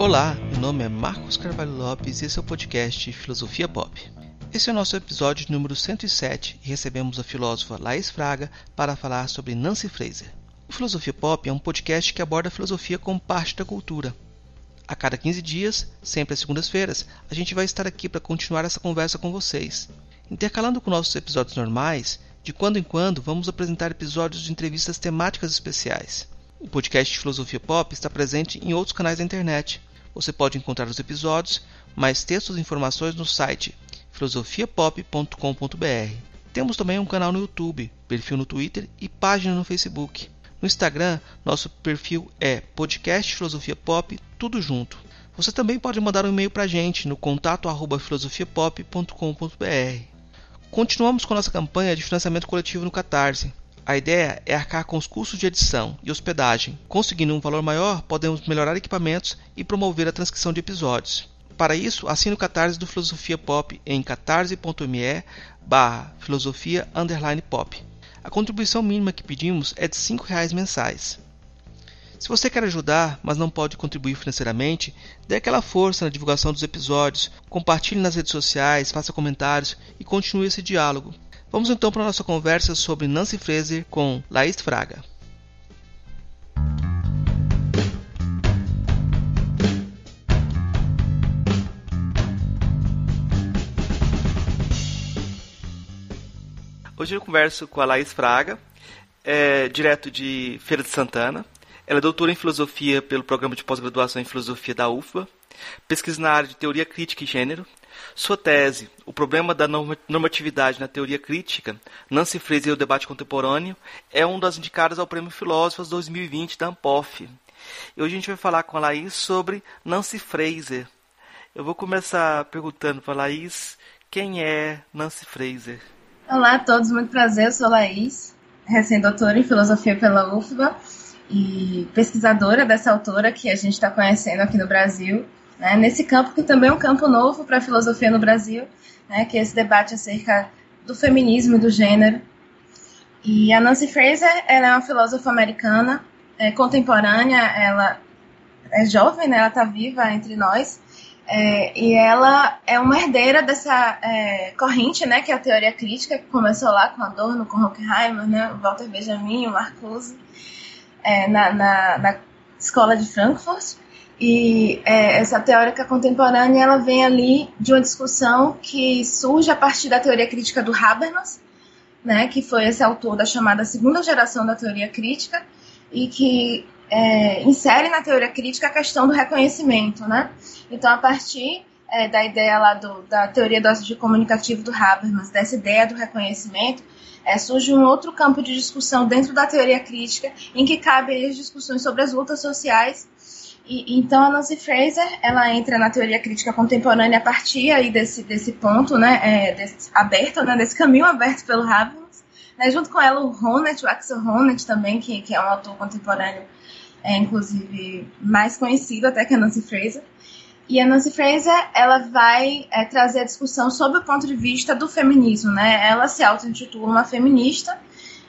Olá, meu nome é Marcos Carvalho Lopes e esse é o podcast Filosofia Pop. Esse é o nosso episódio número 107 e recebemos a filósofa Laís Fraga para falar sobre Nancy Fraser. O Filosofia Pop é um podcast que aborda a filosofia como parte da cultura. A cada 15 dias, sempre às segundas-feiras, a gente vai estar aqui para continuar essa conversa com vocês. Intercalando com nossos episódios normais, de quando em quando vamos apresentar episódios de entrevistas temáticas especiais. O podcast Filosofia Pop está presente em outros canais da internet. Você pode encontrar os episódios, mais textos e informações no site filosofiapop.com.br. Temos também um canal no YouTube, perfil no Twitter e página no Facebook. No Instagram, nosso perfil é podcast Filosofia Pop, tudo junto. Você também pode mandar um e-mail para a gente no contato filosofiapop.com.br. Continuamos com nossa campanha de financiamento coletivo no Catarse. A ideia é arcar com os custos de edição e hospedagem. Conseguindo um valor maior, podemos melhorar equipamentos e promover a transcrição de episódios. Para isso, assine o Catarse do Filosofia Pop em catarse.me barra filosofia pop. A contribuição mínima que pedimos é de R$ 5,00 mensais. Se você quer ajudar, mas não pode contribuir financeiramente, dê aquela força na divulgação dos episódios, compartilhe nas redes sociais, faça comentários e continue esse diálogo. Vamos então para a nossa conversa sobre Nancy Fraser com Laís Fraga. Hoje eu converso com a Laís Fraga, é, direto de Feira de Santana. Ela é doutora em filosofia pelo programa de pós-graduação em filosofia da UFBA, pesquisa na área de teoria crítica e gênero. Sua tese, O Problema da Normatividade na Teoria Crítica, Nancy Fraser e o Debate Contemporâneo, é um das indicadas ao Prêmio Filósofos 2020 da ANPOF. E hoje a gente vai falar com a Laís sobre Nancy Fraser. Eu vou começar perguntando para a Laís quem é Nancy Fraser. Olá a todos, muito prazer, eu sou Laís, recém-doutora em Filosofia pela UFBA e pesquisadora dessa autora que a gente está conhecendo aqui no Brasil, né, nesse campo que também é um campo novo para a filosofia no Brasil, né, que é esse debate acerca do feminismo e do gênero. E a Nancy Fraser ela é uma filósofa americana, é, contemporânea, ela é jovem, né, ela está viva entre nós, é, e ela é uma herdeira dessa é, corrente, né, que é a teoria crítica, que começou lá com Adorno, com Horkheimer, né, Walter Benjamin, o Marcuse, é, na, na, na, escola de Frankfurt. E é, essa teórica contemporânea ela vem ali de uma discussão que surge a partir da teoria crítica do Habermas, né, que foi esse autor da chamada segunda geração da teoria crítica, e que é, insere na teoria crítica a questão do reconhecimento, né? Então, a partir é, da ideia lá do, da teoria do de comunicativo do Habermas, dessa ideia do reconhecimento, é, surge um outro campo de discussão dentro da teoria crítica, em que cabem as discussões sobre as lutas sociais. E, então, a Nancy Fraser, ela entra na teoria crítica contemporânea a partir aí desse, desse ponto, né, é, desse, aberto, né, desse caminho aberto pelo Habermas, né, junto com ela o Honneth, o Axel Honneth também, que, que é um autor contemporâneo é inclusive mais conhecido até que a Nancy Fraser. E a Nancy Fraser, ela vai é, trazer a discussão sobre o ponto de vista do feminismo, né? Ela se auto-intitula uma feminista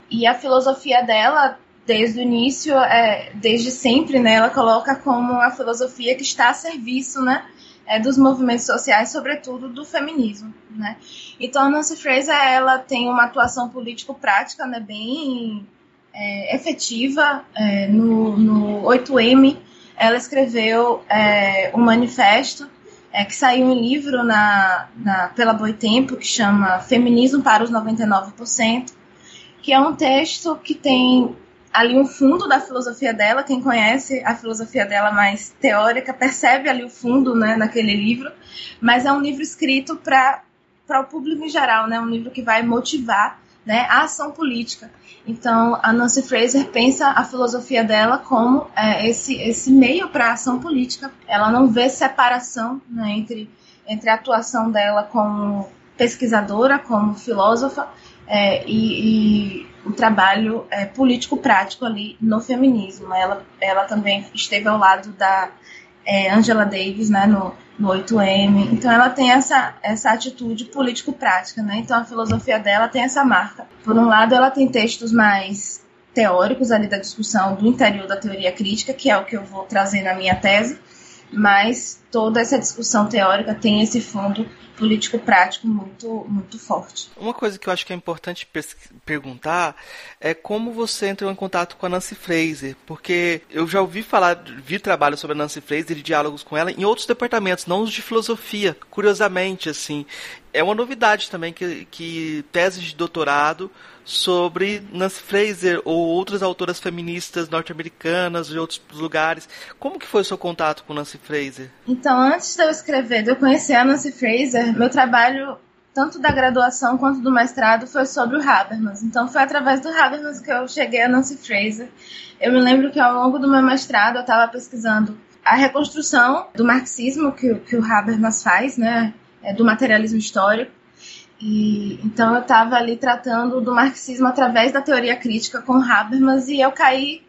e a filosofia dela, desde o início, é, desde sempre, né? Ela coloca como a filosofia que está a serviço, né? É, dos movimentos sociais, sobretudo do feminismo, né? Então Nancy Fraser, ela tem uma atuação político-prática, né? Bem é, efetiva é, no, no 8M. Ela escreveu é, um manifesto é, que saiu um livro na, na, pela Boitempo que chama Feminismo para os 99%, que é um texto que tem ali um fundo da filosofia dela. Quem conhece a filosofia dela mais teórica percebe ali o fundo né, naquele livro, mas é um livro escrito para o público em geral, né, um livro que vai motivar né, a ação política. Então, a Nancy Fraser pensa a filosofia dela como é, esse, esse meio para ação política. Ela não vê separação né, entre, entre a atuação dela como pesquisadora, como filósofa, é, e, e, o trabalho é, político-prático ali no feminismo. Ela, ela também esteve ao lado da é, Angela Davis né, no, no 8M. Então ela tem essa, essa atitude político-prática, né? Então a filosofia dela tem essa marca. Por um lado, ela tem textos mais teóricos ali da discussão do interior da teoria crítica, que é o que eu vou trazer na minha tese, mas toda essa discussão teórica tem esse fundo político-prático muito, muito forte. Uma coisa que eu acho que é importante perguntar é como você entrou em contato com a Nancy Fraser, porque eu já ouvi falar, vi trabalho sobre a Nancy Fraser e diálogos com ela em outros departamentos, não os de filosofia, curiosamente, assim. É uma novidade também que, que teses de doutorado sobre Nancy Fraser ou outras autoras feministas norte-americanas de outros lugares. Como que foi o seu contato com Nancy Fraser? Então, antes de eu escrever, de eu conhecer a Nancy Fraser, meu trabalho tanto da graduação quanto do mestrado foi sobre o Habermas. Então foi através do Habermas que eu cheguei a Nancy Fraser. Eu me lembro que ao longo do meu mestrado eu estava pesquisando a reconstrução do marxismo que, que o Habermas faz, né, é, do materialismo histórico. E, então eu estava ali tratando do marxismo através da teoria crítica com Habermas e eu caí,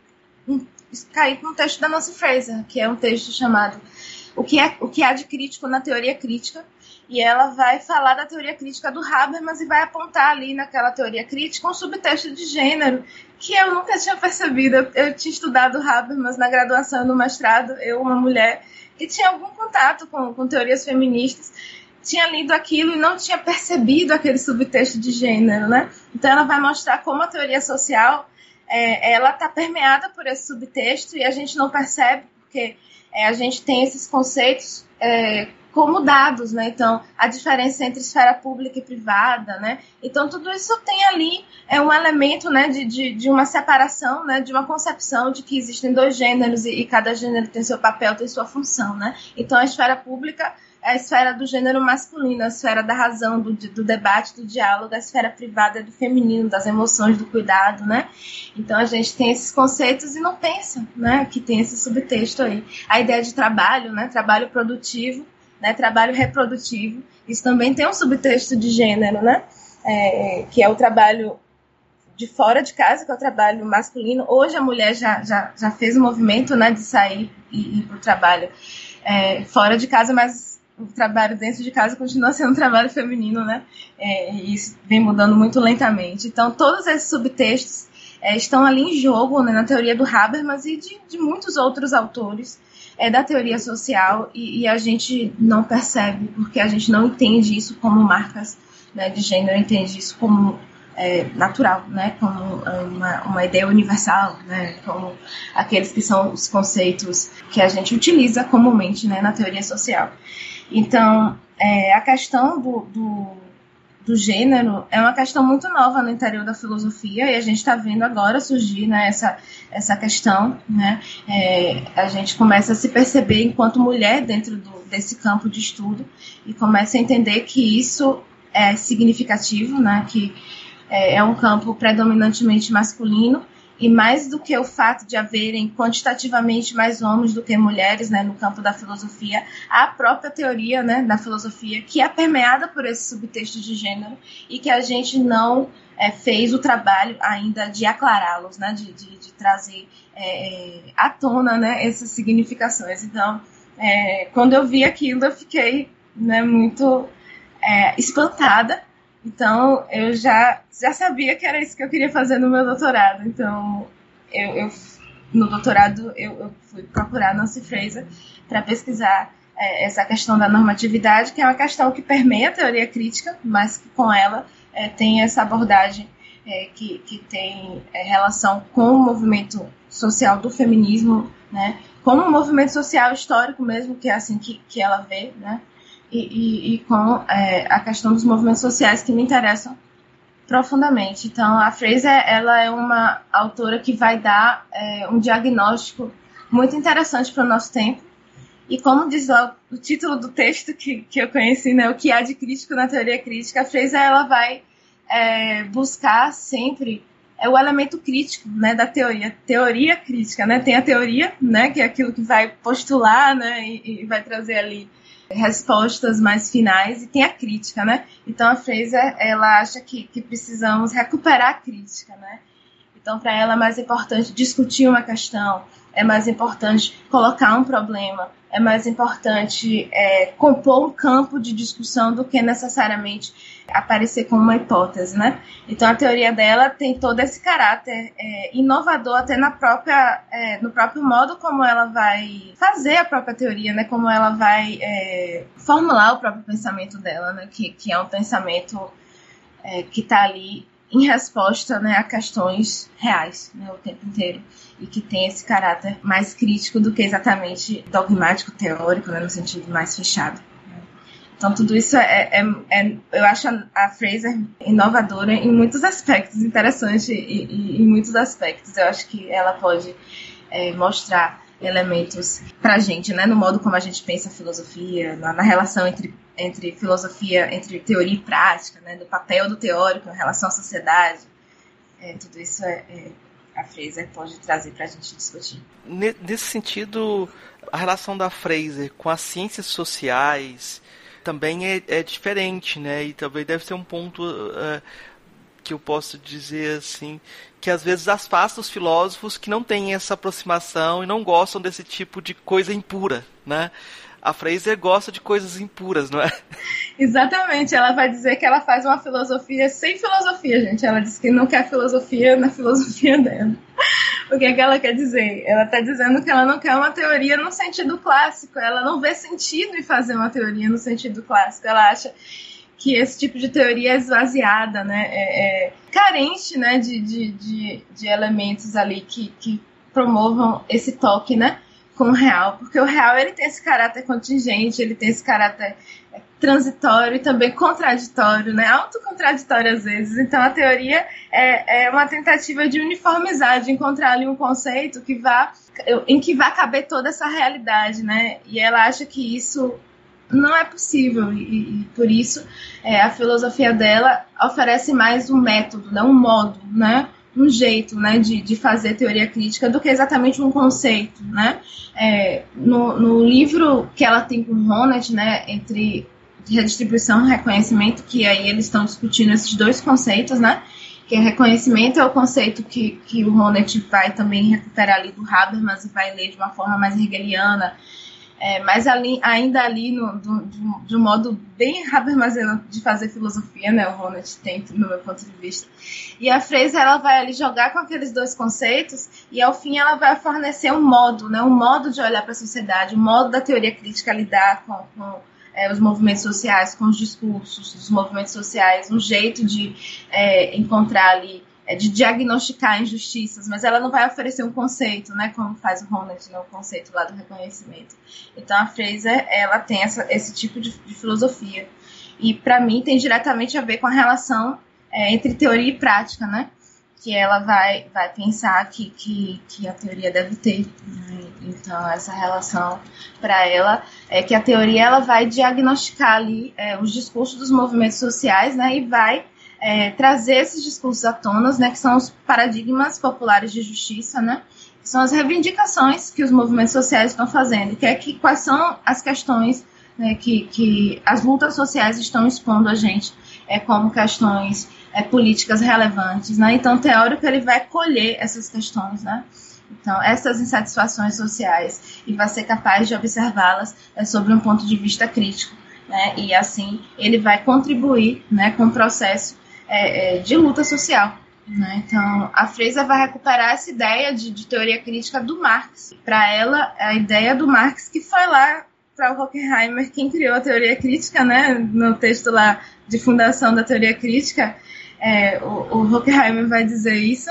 caí com um texto da Nancy Fraser, que é um texto chamado o que, é, o que há de crítico na teoria crítica, e ela vai falar da teoria crítica do Habermas e vai apontar ali naquela teoria crítica um subtexto de gênero que eu nunca tinha percebido. Eu, eu tinha estudado Habermas na graduação e no mestrado, eu, uma mulher que tinha algum contato com, com teorias feministas, tinha lido aquilo e não tinha percebido aquele subtexto de gênero, né? Então ela vai mostrar como a teoria social é, ela está permeada por esse subtexto e a gente não percebe porque é, a gente tem esses conceitos é, como dados, né? Então, a diferença entre esfera pública e privada, né? Então, tudo isso tem ali é um elemento, né, de, de, de uma separação, né, de uma concepção de que existem dois gêneros e, e cada gênero tem seu papel, tem sua função, né? Então, a esfera pública a esfera do gênero masculino, a esfera da razão, do, do debate, do diálogo, a esfera privada é do feminino, das emoções, do cuidado, né? Então a gente tem esses conceitos e não pensa, né, que tem esse subtexto aí. A ideia de trabalho, né, trabalho produtivo, né, trabalho reprodutivo, isso também tem um subtexto de gênero, né, é, que é o trabalho de fora de casa, que é o trabalho masculino. Hoje a mulher já, já, já fez o movimento, né, de sair e ir para o trabalho é, fora de casa, mas o trabalho dentro de casa continua sendo um trabalho feminino, né? É, e isso vem mudando muito lentamente. Então, todos esses subtextos é, estão ali em jogo né, na teoria do Habermas e de, de muitos outros autores é, da teoria social, e, e, a gente não percebe, porque a gente não entende isso como marcas né, de gênero, entende isso como é, natural, né, como uma, uma ideia universal, né, como aqueles que são os conceitos que a gente utiliza comumente né, na teoria social. Então, é, a questão do, do, do, gênero é uma questão muito nova no interior da filosofia e a gente está vendo agora surgir né, essa, essa questão. Né? É, a gente começa a se perceber enquanto mulher dentro do, desse campo de estudo e começa a entender que isso é significativo, né? que é, é um campo predominantemente masculino e mais do que o fato de haverem quantitativamente mais homens do que mulheres né, no campo da filosofia, a própria teoria né, da filosofia, que é permeada por esse subtexto de gênero e que a gente não é, fez o trabalho ainda de aclará-los, né, de, de, de trazer é, à tona né, essas significações. Então, é, quando eu vi aquilo, eu fiquei né, muito é, espantada então, eu já, já sabia que era isso que eu queria fazer no meu doutorado. Então, eu, eu no doutorado, eu, eu, fui procurar Nancy Fraser para pesquisar é, essa questão da normatividade, que é uma questão que permeia a teoria crítica, mas que com ela é, tem essa abordagem é, que, que tem é, relação com o movimento social do feminismo, né? como um movimento social histórico mesmo, que é assim que, que ela vê, né? E, e, e com é, a questão dos movimentos sociais que me interessam profundamente. Então, a Fraser ela é uma autora que vai dar é, um diagnóstico muito interessante para o nosso tempo. E como diz lá o título do texto que, que eu conheci, né, o que há de crítico na teoria crítica, a Fraser ela vai é, buscar sempre é o elemento crítico né, da teoria, teoria crítica, né? Tem a teoria, né, que é aquilo que vai postular, né, e, e vai trazer ali respostas mais finais e tem a crítica, né? Então a Fraser ela acha que, que precisamos recuperar a crítica, né? Então para ela é mais importante discutir uma questão, é mais importante colocar um problema, é mais importante é, compor um campo de discussão do que necessariamente aparecer como uma hipótese, né? Então a teoria dela tem todo esse caráter é, inovador até na própria, é, no próprio modo como ela vai fazer a própria teoria, né? Como ela vai é, formular o próprio pensamento dela, né? Que, que é um pensamento é, que está ali em resposta né, a questões reais né, o tempo inteiro e que tem esse caráter mais crítico do que exatamente dogmático, teórico, né, no sentido mais fechado. Né. Então, tudo isso é, é, é, eu acho a Fraser inovadora em muitos aspectos, interessante e, em muitos aspectos. Eu acho que ela pode é, mostrar elementos para a gente, né, no modo como a gente pensa a filosofia, na, na relação entre entre filosofia, entre teoria e prática, né, do papel do teórico em relação à sociedade. É, tudo isso é, é, a Fraser pode trazer para a gente discutir. Nesse sentido, a relação da Fraser com as ciências sociais também é, é diferente, né? E também deve ser um ponto uh, que eu posso dizer assim, que às vezes afasta os filósofos que não têm essa aproximação e não gostam desse tipo de coisa impura, né? a Fraser gosta de coisas impuras, não é? Exatamente, ela vai dizer que ela faz uma filosofia sem filosofia, gente. Ela diz que não quer filosofia na filosofia dela. O que é que ela quer dizer? Ela está dizendo que ela não quer uma teoria no sentido clássico, ela não vê sentido em fazer uma teoria no sentido clássico. Ela acha que esse tipo de teoria é esvaziada, né? É, é carente né? De, de, de, de elementos ali que, que promovam esse toque, né? com o real, porque o real ele tem esse caráter contingente, ele tem esse caráter é, transitório e também contraditório, né? Autocontraditório às vezes. Então a teoria é, é uma tentativa de uniformizar, de encontrar ali um conceito que vá em que vai caber toda essa realidade, né? E ela acha que isso não é possível e, e por isso é, a filosofia dela oferece mais um método, né? um modo, né? um jeito né, de, de fazer teoria crítica do que exatamente um conceito. Né? É, no, no livro que ela tem com Ronald, né, entre redistribuição e reconhecimento, que aí eles estão discutindo esses dois conceitos, né? Que é reconhecimento é o conceito que, que o Ronald vai também recuperar ali do Habermas e vai ler de uma forma mais hegeliana, é, mas ali, ainda ali, no, do, de, um modo bem Habermasiano de fazer filosofia, né? O Ronald tem, no meu ponto de vista. E a Fraser, ela vai ali jogar com aqueles dois conceitos e, ao fim, ela vai fornecer um modo, né? Um modo de olhar para a sociedade, um modo da teoria crítica lidar com, com é, os movimentos sociais, com os discursos dos movimentos sociais, um jeito de é, encontrar ali de diagnosticar injustiças, mas ela não vai oferecer um conceito, né, como faz o Ronald no conceito lá do reconhecimento. Então a Fraser, ela tem essa, esse tipo de, de filosofia. E para mim tem diretamente a ver com a relação é, entre teoria e prática, né? Que ela vai, vai pensar que, que, que a teoria deve ter. Né? Então, essa relação para ela é que a teoria ela vai diagnosticar ali é, os discursos dos movimentos sociais né? e vai é, trazer esses discursos à tona, né, que são os paradigmas populares de justiça, né, que são as reivindicações que os movimentos sociais estão fazendo, que é que quais são as questões né, que, que as lutas sociais estão expondo a gente é, como questões é, políticas relevantes, né? Então, o teórico ele vai colher essas questões, né? Então, essas insatisfações sociais e vai ser capaz de observá-las é, sobre um ponto de vista crítico, né? E assim ele vai contribuir, né, com o processo é, é, de luta social. Né? Então, a Fraser vai recuperar essa ideia de, de teoria crítica do Marx. Para ela, a ideia do Marx que foi lá para o Horkheimer quem criou a teoria crítica, né? No texto lá de fundação da teoria crítica, é, o, o Horkheimer vai dizer isso,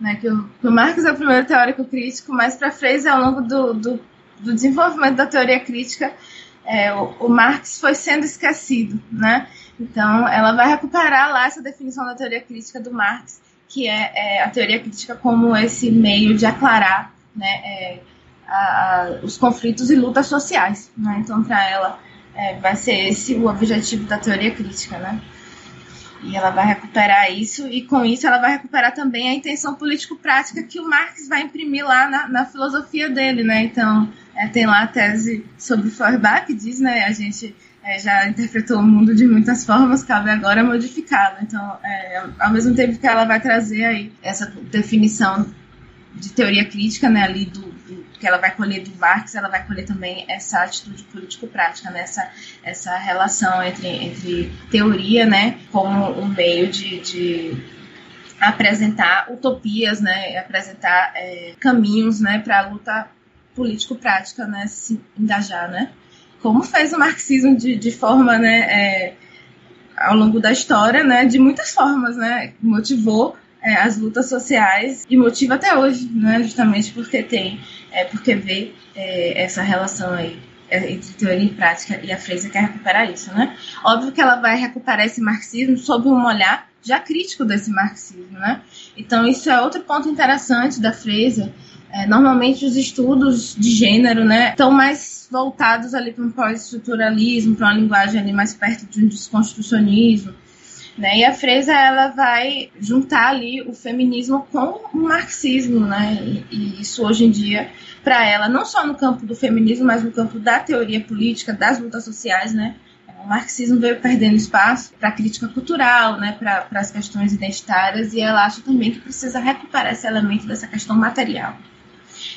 né? Que o, que o Marx é o primeiro teórico crítico, mas para Fraser, ao longo do, do, do, desenvolvimento da teoria crítica, é, o, o Marx foi sendo esquecido, né? Então, ela vai recuperar lá essa definição da teoria crítica do Marx, que é, é a teoria crítica como esse meio de aclarar né, é, a, a, os conflitos e lutas sociais. Né? Então, para ela, é, vai ser esse o objetivo da teoria crítica. Né? E ela vai recuperar isso, e com isso ela vai recuperar também a intenção político-prática que o Marx vai imprimir lá na, na filosofia dele. Né? Então, é, tem lá a tese sobre Feuerbach, que diz, né, a gente é, já interpretou o mundo de muitas formas, cabe agora modificá-lo. Então, é, ao mesmo tempo que ela vai trazer aí essa definição de teoria crítica, né, ali do, do que ela vai colher do Marx, ela vai colher também essa atitude político-prática, né? essa, essa relação entre, entre teoria, né, como um meio de, de apresentar utopias, né, apresentar é, caminhos, né, para a luta político-prática, né, se engajar, né, como fez o marxismo de, de forma, né, é, ao longo da história, né, de muitas formas, né, motivou é, as lutas sociais e motiva até hoje, né, justamente porque tem, é, porque vê é, essa relação aí é, entre teoria e prática e a Freire quer recuperar isso, né? Óbvio que ela vai recuperar esse marxismo sob um olhar já crítico desse marxismo, né? Então isso é outro ponto interessante da Freire. É, normalmente os estudos de gênero, né, estão mais voltados ali para um pós-estruturalismo, para uma linguagem ali mais perto de um desconstrucionismo, né? E a Freza ela vai juntar ali o feminismo com o marxismo, né? E, e isso hoje em dia para ela, não só no campo do feminismo, mas no campo da teoria política, das lutas sociais, né? O marxismo veio perdendo espaço para a crítica cultural, né, para as questões identitárias, e ela acha também que precisa recuperar esse elemento dessa questão material.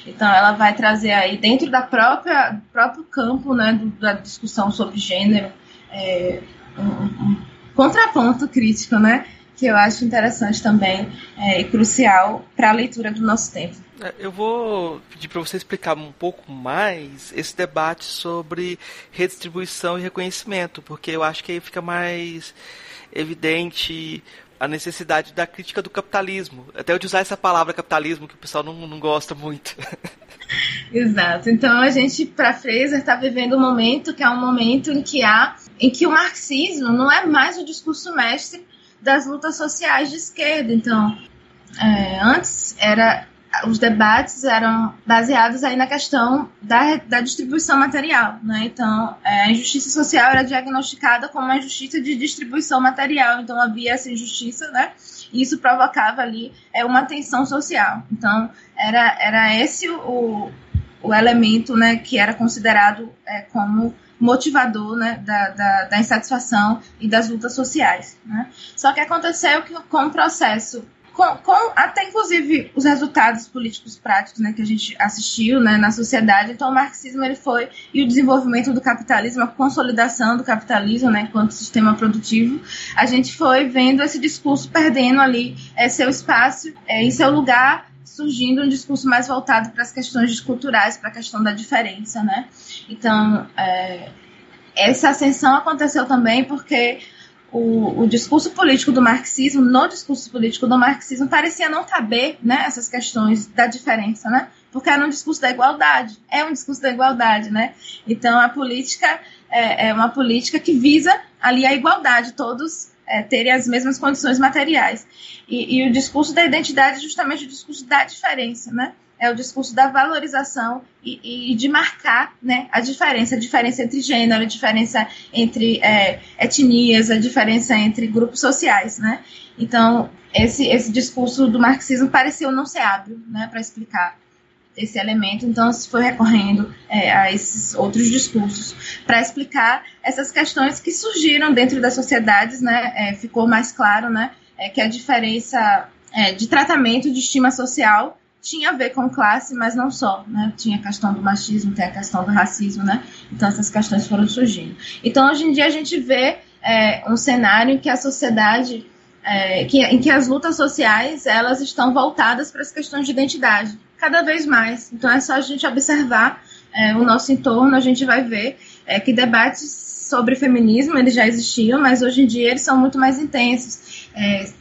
Então, ela vai trazer aí, dentro da própria do próprio campo né, do, da discussão sobre gênero, é, um, um, contraponto crítico, né, que eu acho interessante também é, e crucial para a leitura do nosso tempo. É, eu vou pedir para você explicar um pouco mais esse debate sobre redistribuição e reconhecimento, porque eu acho que aí fica mais evidente a necessidade da crítica do capitalismo. Até eu de usar essa palavra capitalismo, que o pessoal não, não gosta muito. Exato. Então a gente, para Fraser, está vivendo um momento que é um momento em que há, em que o marxismo não é mais o discurso mestre das lutas sociais de esquerda. Então, é, antes era os debates eram baseados aí na questão da, da distribuição material, né? Então, é, a injustiça social era diagnosticada como uma injustiça de distribuição material, então havia essa injustiça, né? E isso provocava ali é, uma tensão social. Então, era, era esse o, o elemento, né, que era considerado é, como motivador né, da, da, da, insatisfação e das lutas sociais. Né? Só que aconteceu que com o processo com, até inclusive os resultados políticos práticos né, que a gente assistiu né, na sociedade. Então, o marxismo ele foi e o desenvolvimento do capitalismo, a consolidação do capitalismo né, enquanto sistema produtivo, a gente foi vendo esse discurso perdendo ali é, seu espaço é, em seu lugar surgindo um discurso mais voltado para as questões culturais, para a questão da diferença, né? Então, é, essa ascensão aconteceu também porque o, o, discurso político do marxismo, no discurso político do marxismo, parecia não caber né, essas questões da diferença, né? Porque era um discurso da igualdade, é um discurso da igualdade, né? Então a política é, é uma política que visa ali a igualdade, todos é, terem as mesmas condições materiais. E, e o discurso da identidade é justamente o discurso da diferença, né? É o discurso da valorização e, e, de marcar né, a diferença, a diferença entre gênero, a diferença entre é, etnias, a diferença entre grupos sociais. Né? Então, esse, esse discurso do marxismo pareceu não ser hábil né, para explicar esse elemento, então se foi recorrendo é, a esses outros discursos para explicar essas questões que surgiram dentro das sociedades, né, é, ficou mais claro, né, é, que a diferença é, de tratamento de estima social tinha a ver com classe, mas não só, né? Tinha a questão do machismo, tem a questão do racismo, né? Então essas questões foram surgindo. Então hoje em dia a gente vê é, um cenário em que a sociedade, é, que, em que as lutas sociais elas estão voltadas para as questões de identidade, cada vez mais. Então é só a gente observar é, o nosso entorno, a gente vai ver é, que debates sobre feminismo eles já existiam, mas hoje em dia eles são muito mais intensos. É,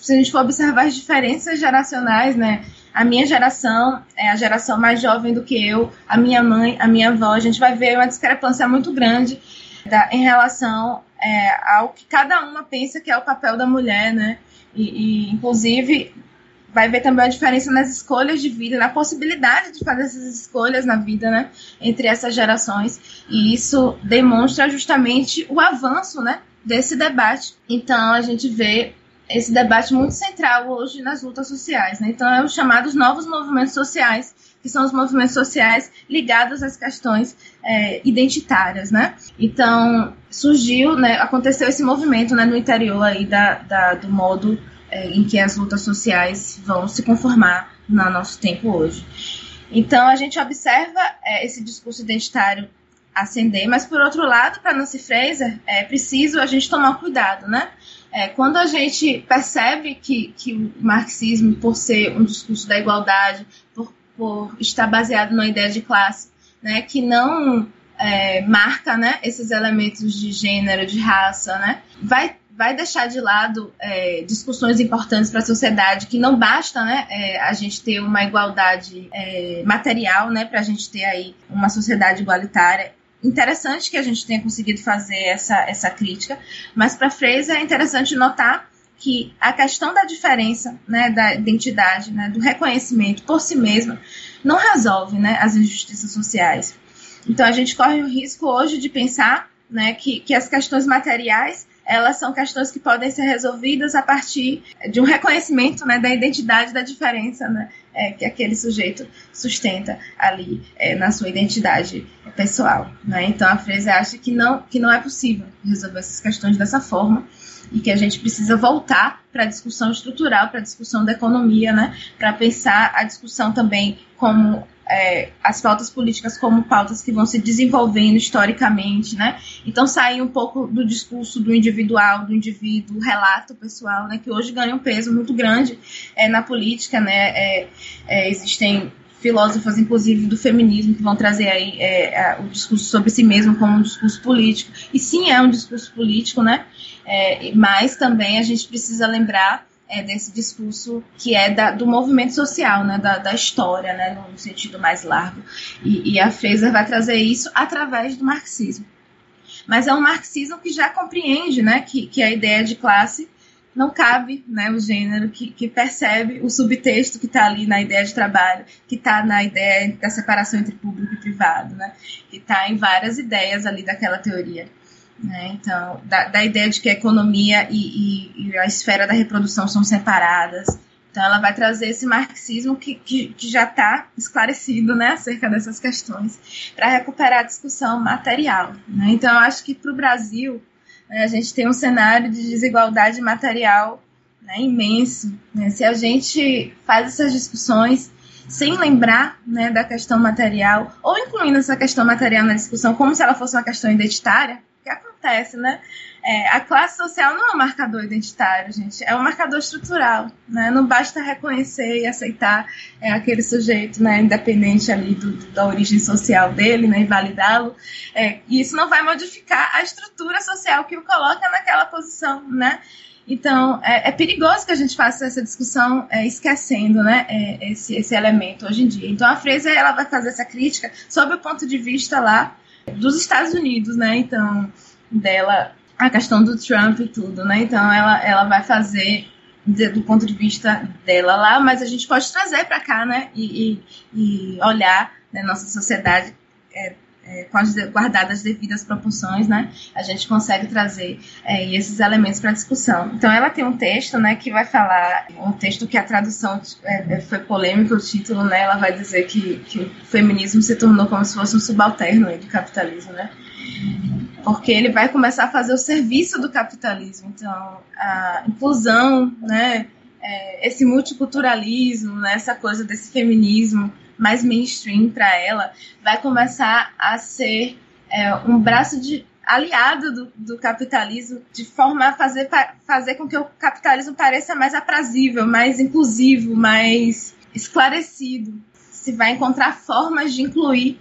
se a gente for observar as diferenças geracionais, né? A minha geração é a geração mais jovem do que eu, a minha mãe, a minha avó, a gente vai ver uma discrepância muito grande da, em relação é, ao que cada uma pensa que é o papel da mulher, né? E, e, inclusive, vai ver também a diferença nas escolhas de vida, na possibilidade de fazer essas escolhas na vida, né? Entre essas gerações. E isso demonstra justamente o avanço, né? Desse debate. Então, a gente vê esse debate muito central hoje nas lutas sociais. Né? Então, é os chamados novos movimentos sociais, que são os movimentos sociais ligados às questões é, identitárias. Né? Então, surgiu, né, aconteceu esse movimento né, no interior aí da, da do modo é, em que as lutas sociais vão se conformar no nosso tempo hoje. Então a gente observa é, esse discurso identitário ascender, mas por outro lado, para Nancy Fraser, é preciso a gente tomar cuidado, né? É, quando a gente percebe que, que o marxismo, por ser um discurso da igualdade, por, por estar baseado na ideia de classe, né, que não é, marca né, esses elementos de gênero, de raça, né, vai vai deixar de lado é, discussões importantes para a sociedade, que não basta né, é, a gente ter uma igualdade é, material, né, para a gente ter aí uma sociedade igualitária. Interessante que a gente tenha conseguido fazer essa, essa crítica, mas para Fraser é interessante notar que a questão da diferença, né, da identidade, né, do reconhecimento por si mesma, não resolve né, as injustiças sociais. Então a gente corre o risco hoje de pensar né, que, que as questões materiais elas são questões que podem ser resolvidas a partir de um reconhecimento né, da identidade da diferença né, é, que aquele sujeito sustenta ali é, na sua identidade pessoal. Né? Então a Frese acha que não, que não é possível resolver essas questões dessa forma e que a gente precisa voltar para a discussão estrutural, para a discussão da economia, né? para pensar a discussão também como é, as pautas políticas como pautas que vão se desenvolvendo historicamente, né? Então sair um pouco do discurso do individual, do indivíduo, relato pessoal, né? Que hoje ganha um peso muito grande é, na política, né? É, é existem filósofas, inclusive do feminismo, que vão trazer aí é, o discurso sobre si mesmo como um discurso político. E sim, é um discurso político, né? É, mas também a gente precisa lembrar é, desse discurso que é da, do movimento social, né, da, da história, né, no sentido mais largo. E, e a Fraser vai trazer isso através do marxismo. Mas é um marxismo que já compreende né, que, que a ideia de classe não cabe né, o gênero, que, que percebe o subtexto que está ali na ideia de trabalho, que está na ideia da separação entre público e privado, né, que está em várias ideias ali daquela teoria. Né? Então, da, da, ideia de que a economia e, e, e, a esfera da reprodução são separadas. Então, ela vai trazer esse marxismo que, que, que já está esclarecido né, acerca dessas questões, para recuperar a discussão material. Né? Então, eu acho que para o Brasil, né, a gente tem um cenário de desigualdade material né, imenso. Né? Se a gente faz essas discussões sem lembrar né, da questão material, ou incluindo essa questão material na discussão como se ela fosse uma questão identitária, que acontece, né? É, a classe social não é um marcador identitário, gente, é um marcador estrutural, né? Não basta reconhecer e aceitar é, aquele sujeito, né, independente ali do, da origem social dele, né, e validá-lo. É, e isso não vai modificar a estrutura social que o coloca naquela posição, né? Então, é, é, perigoso que a gente faça essa discussão é, esquecendo né, é, esse, esse elemento hoje em dia. Então, a Fraser ela vai fazer essa crítica sob o ponto de vista lá dos Estados Unidos, né? Então, dela, a questão do Trump e tudo, né? Então, ela, ela vai fazer do ponto de vista dela lá, mas a gente pode trazer para cá, né? E, e, e olhar né, nossa sociedade é, é, com as guardadas devidas proporções, né? A gente consegue trazer é, esses elementos para discussão. Então, ela tem um texto, né, que vai falar um texto que a tradução é, é foi polêmica, o título, né? Ela vai dizer que, que o feminismo se tornou como se fosse um subalterno do capitalismo, né? Porque ele vai começar a fazer o serviço do capitalismo. Então, a inclusão, né? É, esse multiculturalismo, né, essa coisa desse feminismo mais mainstream para ela, vai começar a ser é, um braço de aliado do, do, capitalismo, de forma a fazer, fazer com que o capitalismo pareça mais aprazível, mais inclusivo, mais esclarecido. Se vai encontrar formas de incluir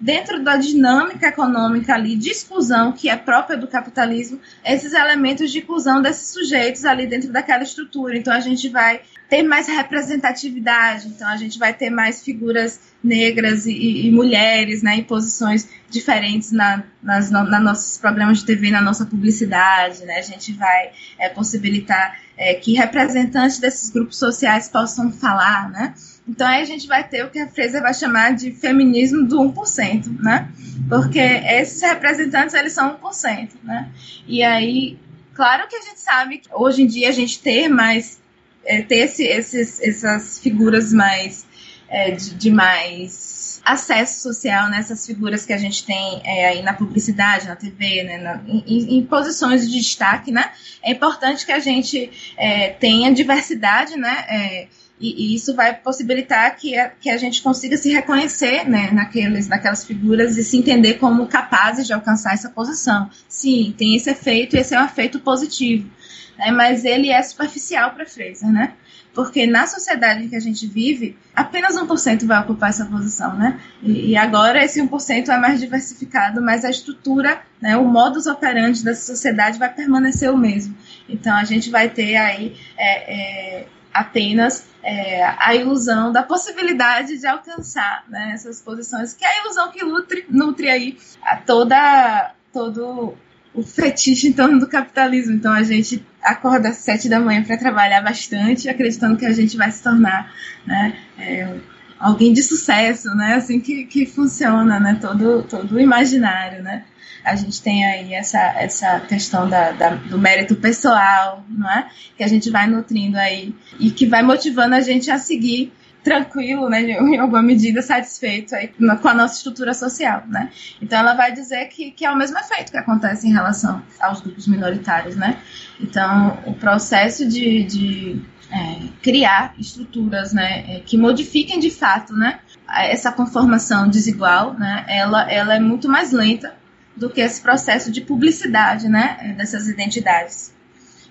dentro da dinâmica econômica ali de exclusão que é própria do capitalismo, esses elementos de inclusão desses sujeitos ali dentro daquela estrutura. Então a gente vai ter mais representatividade, então a gente vai ter mais figuras negras e, e mulheres, né, em posições diferentes na, nas na nossos programas de TV, na nossa publicidade, né, a gente vai é, possibilitar é, que representantes desses grupos sociais possam falar, né, então aí a gente vai ter o que a Fraser vai chamar de feminismo do 1%, né? Porque esses representantes, eles são 1%, né? E aí, claro que a gente sabe que hoje em dia a gente ter mais, é, ter esse, esses, essas figuras mais, é, de, de, mais acesso social, nessas né? figuras que a gente tem é, aí na publicidade, na TV, né? Na, em, em, posições de destaque, né? É importante que a gente é, tenha diversidade, né? É, e, e, isso vai possibilitar que a, que a gente consiga se reconhecer né, naqueles, naquelas figuras e se entender como capazes de alcançar essa posição. Sim, tem esse efeito e esse é um efeito positivo, né, mas ele é superficial para Fraser, né? Porque na sociedade em que a gente vive, apenas 1% vai ocupar essa posição, né? E, e agora esse 1% é mais diversificado, mas a estrutura, né, o modus operandi dessa sociedade vai permanecer o mesmo. Então a gente vai ter aí é, é, apenas é, a ilusão da possibilidade de alcançar né, essas posições, que é a ilusão que nutre, nutre aí a toda, todo o fetiche em torno do capitalismo. Então a gente acorda às sete da manhã para trabalhar bastante, acreditando que a gente vai se tornar né, é, alguém de sucesso, né? Assim que, que funciona, né? Todo, todo o imaginário, né? A gente tem aí essa, essa questão da, da, do mérito pessoal, não é? Que a gente vai nutrindo aí e que vai motivando a gente a seguir tranquilo, né, em alguma medida satisfeito aí com a nossa estrutura social, né? Então ela vai dizer que, que é o mesmo efeito que acontece em relação aos grupos minoritários, né? Então o processo de, de é, criar estruturas, né, é, que modifiquem de fato, né, essa conformação desigual, né, ela, ela é muito mais lenta do que esse processo de publicidade, né, dessas identidades.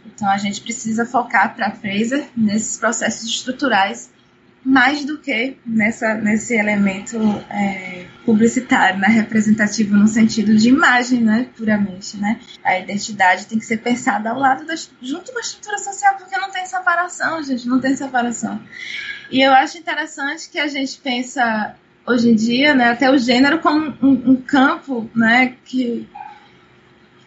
Então a gente precisa focar para Fraser nesses processos estruturais mais do que nessa, nesse elemento é, publicitário, né, representativo no sentido de imagem, né, puramente, né. A identidade tem que ser pensada ao lado da, junto com a estrutura social, porque não tem separação, gente, não tem separação. E eu acho interessante que a gente pensa hoje em dia, né, até o gênero como um, um campo, né, que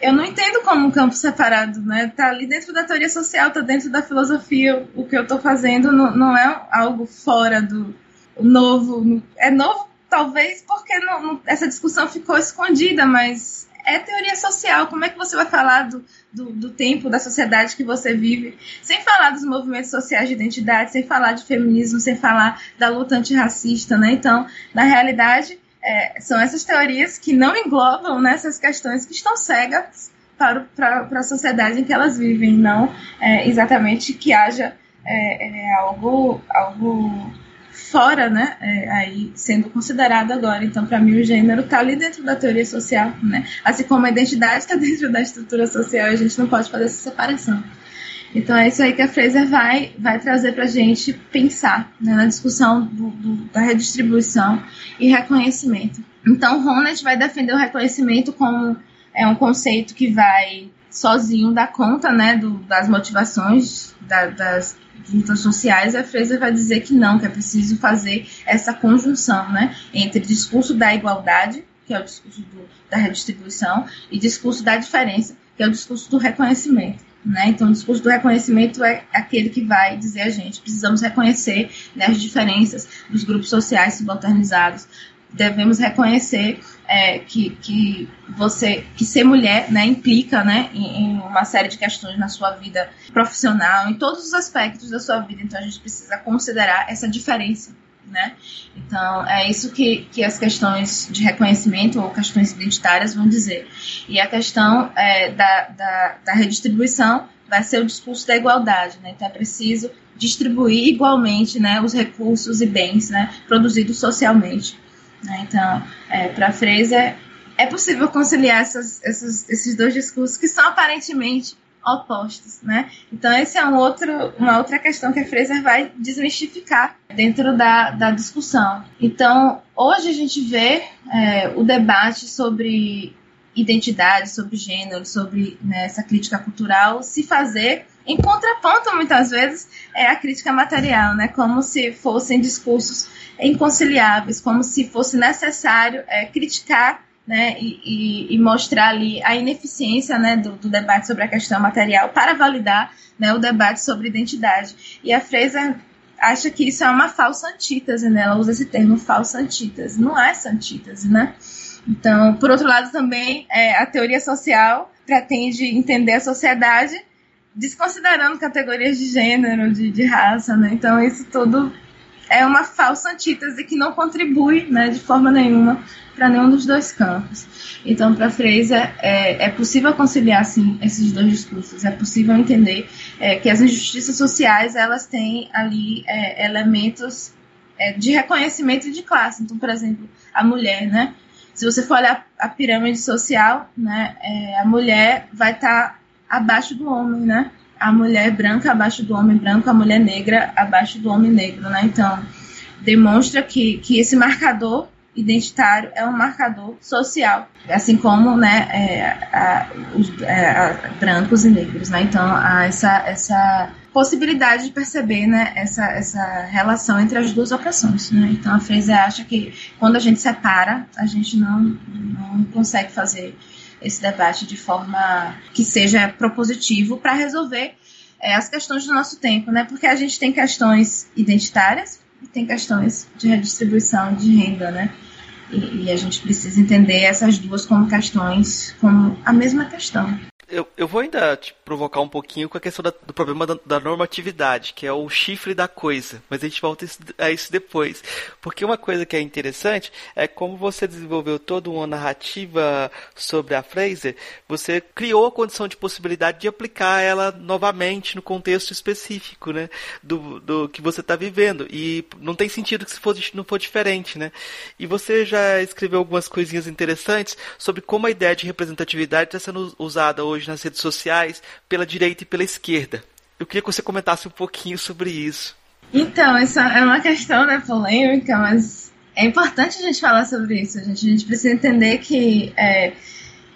eu não entendo como um campo separado, né? Tá ali dentro da teoria social, tá dentro da filosofia. O que eu tô fazendo não, não é algo fora do novo. É novo, talvez, porque não, não, essa discussão ficou escondida, mas é teoria social. Como é que você vai falar do, do, do, tempo, da sociedade que você vive, sem falar dos movimentos sociais de identidade, sem falar de feminismo, sem falar da luta antirracista, né? Então, na realidade, é, são essas teorias que não englobam nessas né, questões que estão cegas para, para, para a sociedade em que elas vivem, não é, exatamente que haja é, é algo, algo fora, né, é, aí sendo considerado agora. Então, para mim, o gênero está ali dentro da teoria social, né? Assim como a identidade está dentro da estrutura social, a gente não pode fazer essa separação. Então é isso aí que a Fraser vai, vai trazer para a gente pensar né, na discussão do, do, da redistribuição e reconhecimento. Então Ronald vai defender o reconhecimento como é um conceito que vai sozinho dar conta né, do, das motivações da, das lutas sociais, a Fraser vai dizer que não, que é preciso fazer essa conjunção né, entre discurso da igualdade, que é o discurso do, da redistribuição, e discurso da diferença, que é o discurso do reconhecimento. Né? Então, o discurso do reconhecimento é aquele que vai dizer a gente precisamos reconhecer né, as diferenças dos grupos sociais subalternizados, devemos reconhecer é, que, que você que ser mulher né, implica né, em, em, uma série de questões na sua vida profissional, em todos os aspectos da sua vida. Então a gente precisa considerar essa diferença né? Então, é isso que, que as questões de reconhecimento ou questões identitárias vão dizer. E a questão é, da, da, da, redistribuição vai ser o discurso da igualdade, né? Então, é preciso distribuir igualmente né, os recursos e bens né, produzidos socialmente. Né? Então, é, para Fraser, é possível conciliar essas, essas, esses dois discursos que são aparentemente opostos, né? Então essa é um outro, uma outra questão que a Fraser vai desmistificar dentro da, da discussão. Então hoje a gente vê é, o debate sobre identidade, sobre gênero, sobre né, essa crítica cultural se fazer em contraponto muitas vezes é a crítica material, né? Como se fossem discursos inconciliáveis, como se fosse necessário é, criticar né, e, e, mostrar ali a ineficiência né, do, do, debate sobre a questão material para validar né, o debate sobre identidade. E a Fraser acha que isso é uma falsa antítese, né? ela usa esse termo falsa antítese. Não é essa antítese, né? Então, por outro lado, também é, a teoria social pretende entender a sociedade desconsiderando categorias de gênero, de, de raça, né? Então, isso tudo é uma falsa antítese que não contribui né, de forma nenhuma para nenhum dos dois campos. Então, para Fraser, é, é, possível conciliar sim, esses dois discursos. É possível entender é, que as injustiças sociais elas têm ali é, elementos é, de reconhecimento de classe. Então, por exemplo, a mulher, né? Se você for olhar a pirâmide social, né, é, a mulher vai estar tá abaixo do homem, né? A mulher branca abaixo do homem branco, a mulher negra abaixo do homem negro, né? Então, demonstra que, que esse marcador identitário é um marcador social, assim como né, é, a, os, é, a, brancos e negros. Né? Então, há essa, essa possibilidade de perceber né, essa, essa relação entre as duas opressões. Né? Então, a Fraser acha que quando a gente separa, a gente não, não consegue fazer esse debate de forma que seja propositivo para resolver é, as questões do nosso tempo, né? Porque a gente tem questões identitárias e tem questões de redistribuição de renda, né? E, e, a gente precisa entender essas duas como questões, como a mesma questão eu, eu vou ainda te provocar um pouquinho com a questão da, do problema da, da, normatividade, que é o chifre da coisa. Mas a gente volta a isso depois. Porque uma coisa que é interessante é como você desenvolveu toda uma narrativa sobre a Fraser, você criou a condição de possibilidade de aplicar ela novamente no contexto específico, né? Do, do que você está vivendo. E não tem sentido que se não for diferente, né? E você já escreveu algumas coisinhas interessantes sobre como a ideia de representatividade está sendo usada hoje nas redes sociais pela direita e pela esquerda. Eu queria que você comentasse um pouquinho sobre isso. Então, essa é uma questão né, polêmica, mas é importante a gente falar sobre isso. A gente, a gente precisa entender que é,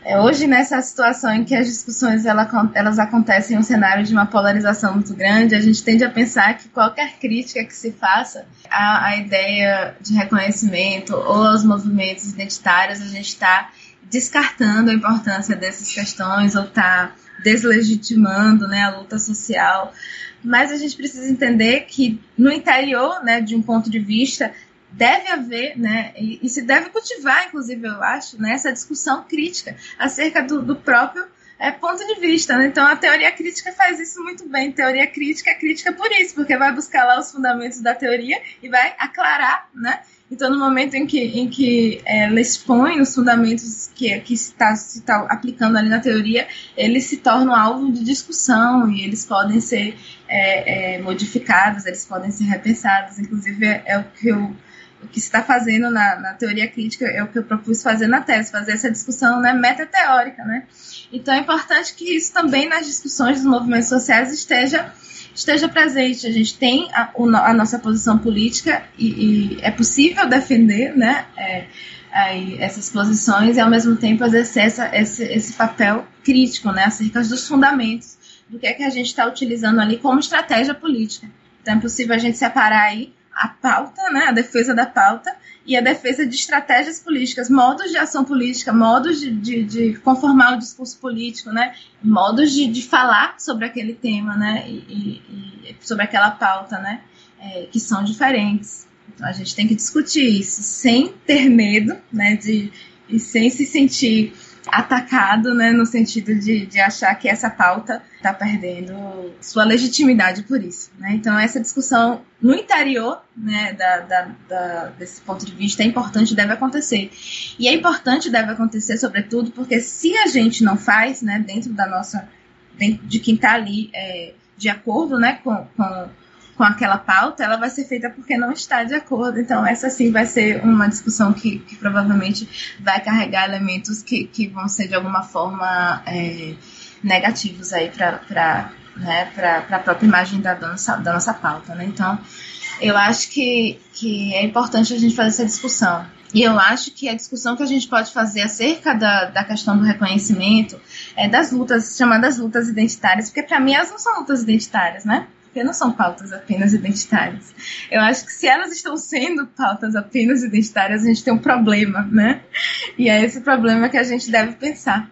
é, hoje, nessa situação em que as discussões ela, elas acontecem em um cenário de uma polarização muito grande, a gente tende a pensar que qualquer crítica que se faça à, à ideia de reconhecimento ou aos movimentos identitários, a gente está descartando a importância dessas questões ou está deslegitimando né, a luta social. Mas a gente precisa entender que no interior né, de um ponto de vista deve haver, né, e, e se deve cultivar, inclusive, eu acho, né, essa discussão crítica acerca do, do próprio é, ponto de vista. Né? Então, a teoria crítica faz isso muito bem. Teoria crítica é crítica por isso, porque vai buscar lá os fundamentos da teoria e vai aclarar né, então, no momento em que, em que é, ela expõe os fundamentos que, que está se tá aplicando ali na teoria, eles se tornam alvo de discussão e eles podem ser é, é, modificados, eles podem ser repensados. Inclusive, é, é o que eu o que se está fazendo na, na, teoria crítica é o que eu propus fazer na tese, fazer essa discussão né, metateórica. Né? Então é importante que isso também nas discussões dos movimentos sociais esteja esteja presente. A gente tem a, a nossa posição política e, e, é possível defender né, é, aí, essas posições e, ao mesmo tempo, exercer essa, esse, esse papel crítico né, acerca dos fundamentos do que é que a gente está utilizando ali como estratégia política. Então, é possível a gente separar aí a pauta, né, a defesa da pauta, e a defesa de estratégias políticas, modos de ação política, modos de, de, de conformar o discurso político, né? modos de, de falar sobre aquele tema né? e, e, e sobre aquela pauta, né? É, que são diferentes. Então a gente tem que discutir isso sem ter medo né? de, e sem se sentir atacado, né, no sentido de, de achar que essa pauta está perdendo sua legitimidade por isso. Né? Então, essa discussão no interior né, da, da, da, desse ponto de vista é importante deve acontecer. E é importante deve acontecer, sobretudo, porque se a gente não faz, né, dentro da nossa. dentro de quem está ali é, de acordo né, com, com com aquela pauta, ela vai ser feita porque não está de acordo. Então, essa sim vai ser uma discussão que, que provavelmente vai carregar elementos que, que vão ser de alguma forma é, negativos aí para né, a própria imagem da nossa, da nossa pauta. Né? Então, eu acho que, que é importante a gente fazer essa discussão. E eu acho que a discussão que a gente pode fazer acerca da, da questão do reconhecimento é das lutas, chamadas lutas identitárias, porque para mim elas não são lutas identitárias, né? Porque não são pautas apenas identitárias. Eu acho que se elas estão sendo pautas apenas identitárias, a gente tem um problema, né? E é esse problema que a gente deve pensar.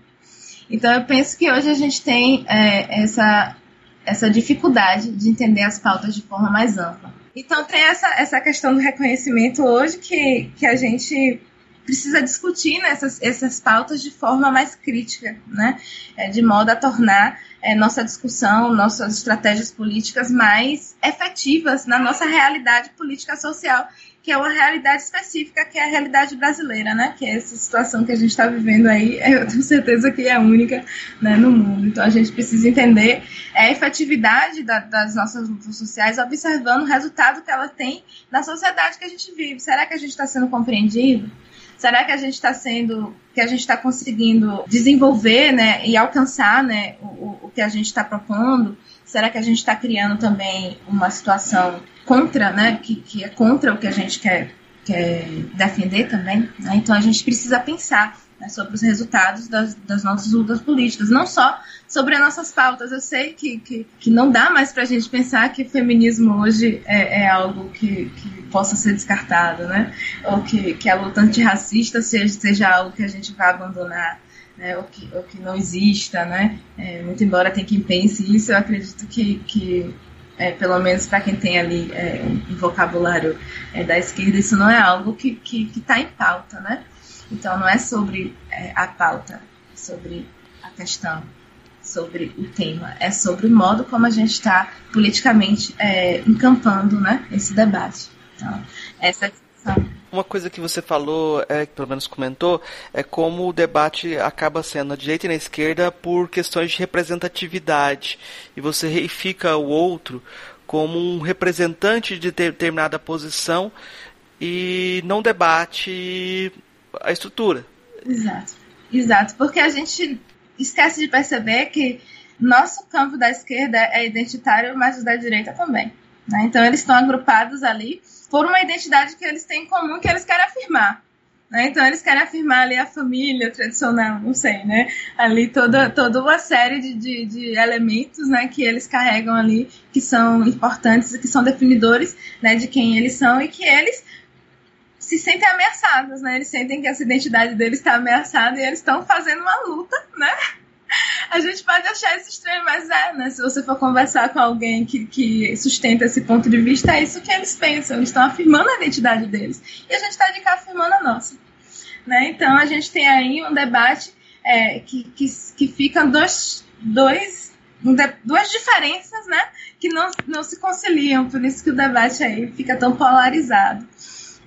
Então eu penso que hoje a gente tem é, essa, essa dificuldade de entender as pautas de forma mais ampla. Então tem essa, essa questão do reconhecimento hoje que, que a gente precisa discutir nessas essas pautas de forma mais crítica, né? É, de modo a tornar é, nossa discussão, nossas estratégias políticas mais efetivas na nossa realidade política social, que é uma realidade específica, que é a realidade brasileira, né? Que é essa situação que a gente está vivendo aí, eu tenho certeza que é única né, no mundo. Então a gente precisa entender a efetividade da, das nossas lutas sociais, observando o resultado que ela tem na sociedade que a gente vive. Será que a gente está sendo compreendido? Será que a gente está sendo, que a gente está conseguindo desenvolver, né, e alcançar, né, o, o que a gente está propondo? Será que a gente está criando também uma situação contra, né, que, que é contra o que a gente quer, quer defender também? Né? Então a gente precisa pensar né, sobre os resultados das, das, nossas lutas políticas, não só sobre as nossas pautas. Eu sei que, que, que não dá mais para a gente pensar que feminismo hoje é, é algo que, que, possa ser descartado, né? Ou que, que a luta antirracista seja, seja algo que a gente vai abandonar. Né, ou, que, ou que não exista, né? É, muito embora tenha quem pense isso, eu acredito que, que é, pelo menos para quem tem ali é, um vocabulário é, da esquerda, isso não é algo que está que, que tá em pauta, né? Então não é sobre é, a pauta, é sobre a questão sobre o tema, é sobre o modo como a gente está politicamente é, encampando né, esse debate. Então, essa é a discussão. Uma coisa que você falou, é, que pelo menos comentou, é como o debate acaba sendo na direita e na esquerda por questões de representatividade. E você reifica o outro como um representante de determinada posição e não debate a estrutura. Exato. Exato, porque a gente esquece de perceber que nosso campo da esquerda é identitário, mas o da direita também. Né? Então eles estão agrupados ali por uma identidade que eles têm em comum que eles querem afirmar. Né? Então eles querem afirmar ali a família tradicional, não sei, né? Ali toda, toda uma série de, de, de, elementos né, que eles carregam ali, que são importantes que são definidores né, de quem eles são e que eles se sentem ameaçados, né? Eles sentem que essa identidade deles está ameaçada e eles estão fazendo uma luta, né? A gente pode achar isso estranho, mas é, né? Se você for conversar com alguém que, que sustenta esse ponto de vista, é isso que eles pensam. Eles estão afirmando a identidade deles. E a gente está de cá afirmando a nossa. Né? Então a gente tem aí um debate é, que, que, que ficam dois, dois, duas diferenças, né? Que não, não se conciliam. Por isso que o debate aí fica tão polarizado.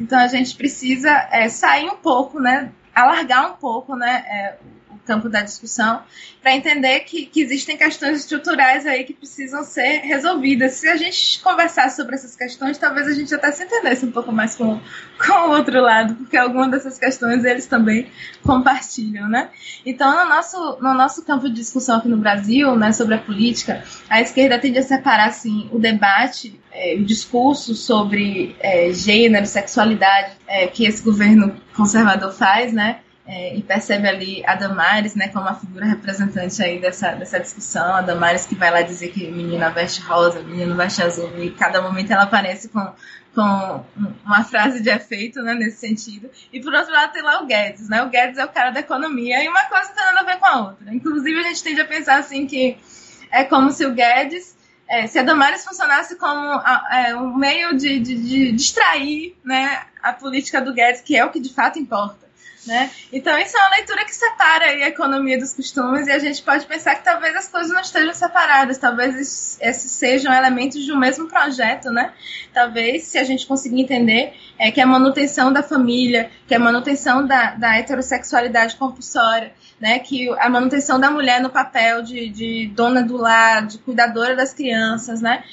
Então a gente precisa é, sair um pouco, né? Alargar um pouco, né? É, campo da discussão, para entender que, que, existem questões estruturais aí que precisam ser resolvidas. Se a gente conversar sobre essas questões, talvez a gente até se entendesse um pouco mais com, com o outro lado, porque algumas dessas questões eles também compartilham, né? Então, no nosso, no nosso campo de discussão aqui no Brasil, né, sobre a política, a esquerda tende a separar, assim, o debate é, o discurso sobre é, gênero, sexualidade é, que esse governo conservador faz, né? É, e percebe ali a Damares, né, como a figura representante aí dessa, dessa discussão, a Damares que vai lá dizer que menina veste rosa, menino veste azul, e cada momento ela aparece com, com uma frase de efeito, né, nesse sentido. E por outro lado tem lá o Guedes, né, o Guedes é o cara da economia, e uma coisa tem nada a ver com a outra. Inclusive a gente tende a pensar assim que é como se o Guedes é, se a Damares funcionasse como é, um meio de, de, de, distrair né, a política do Guedes, que é o que de fato importa. Né? Então, isso é uma leitura que separa a economia dos costumes e a gente pode pensar que talvez as coisas não estejam separadas, talvez esses sejam elementos de um mesmo projeto, né? Talvez, se a gente conseguir entender é, que a manutenção da família, que a manutenção da, da heterossexualidade compulsória, né? Que a manutenção da mulher no papel de, de dona do lar, de cuidadora das crianças, né?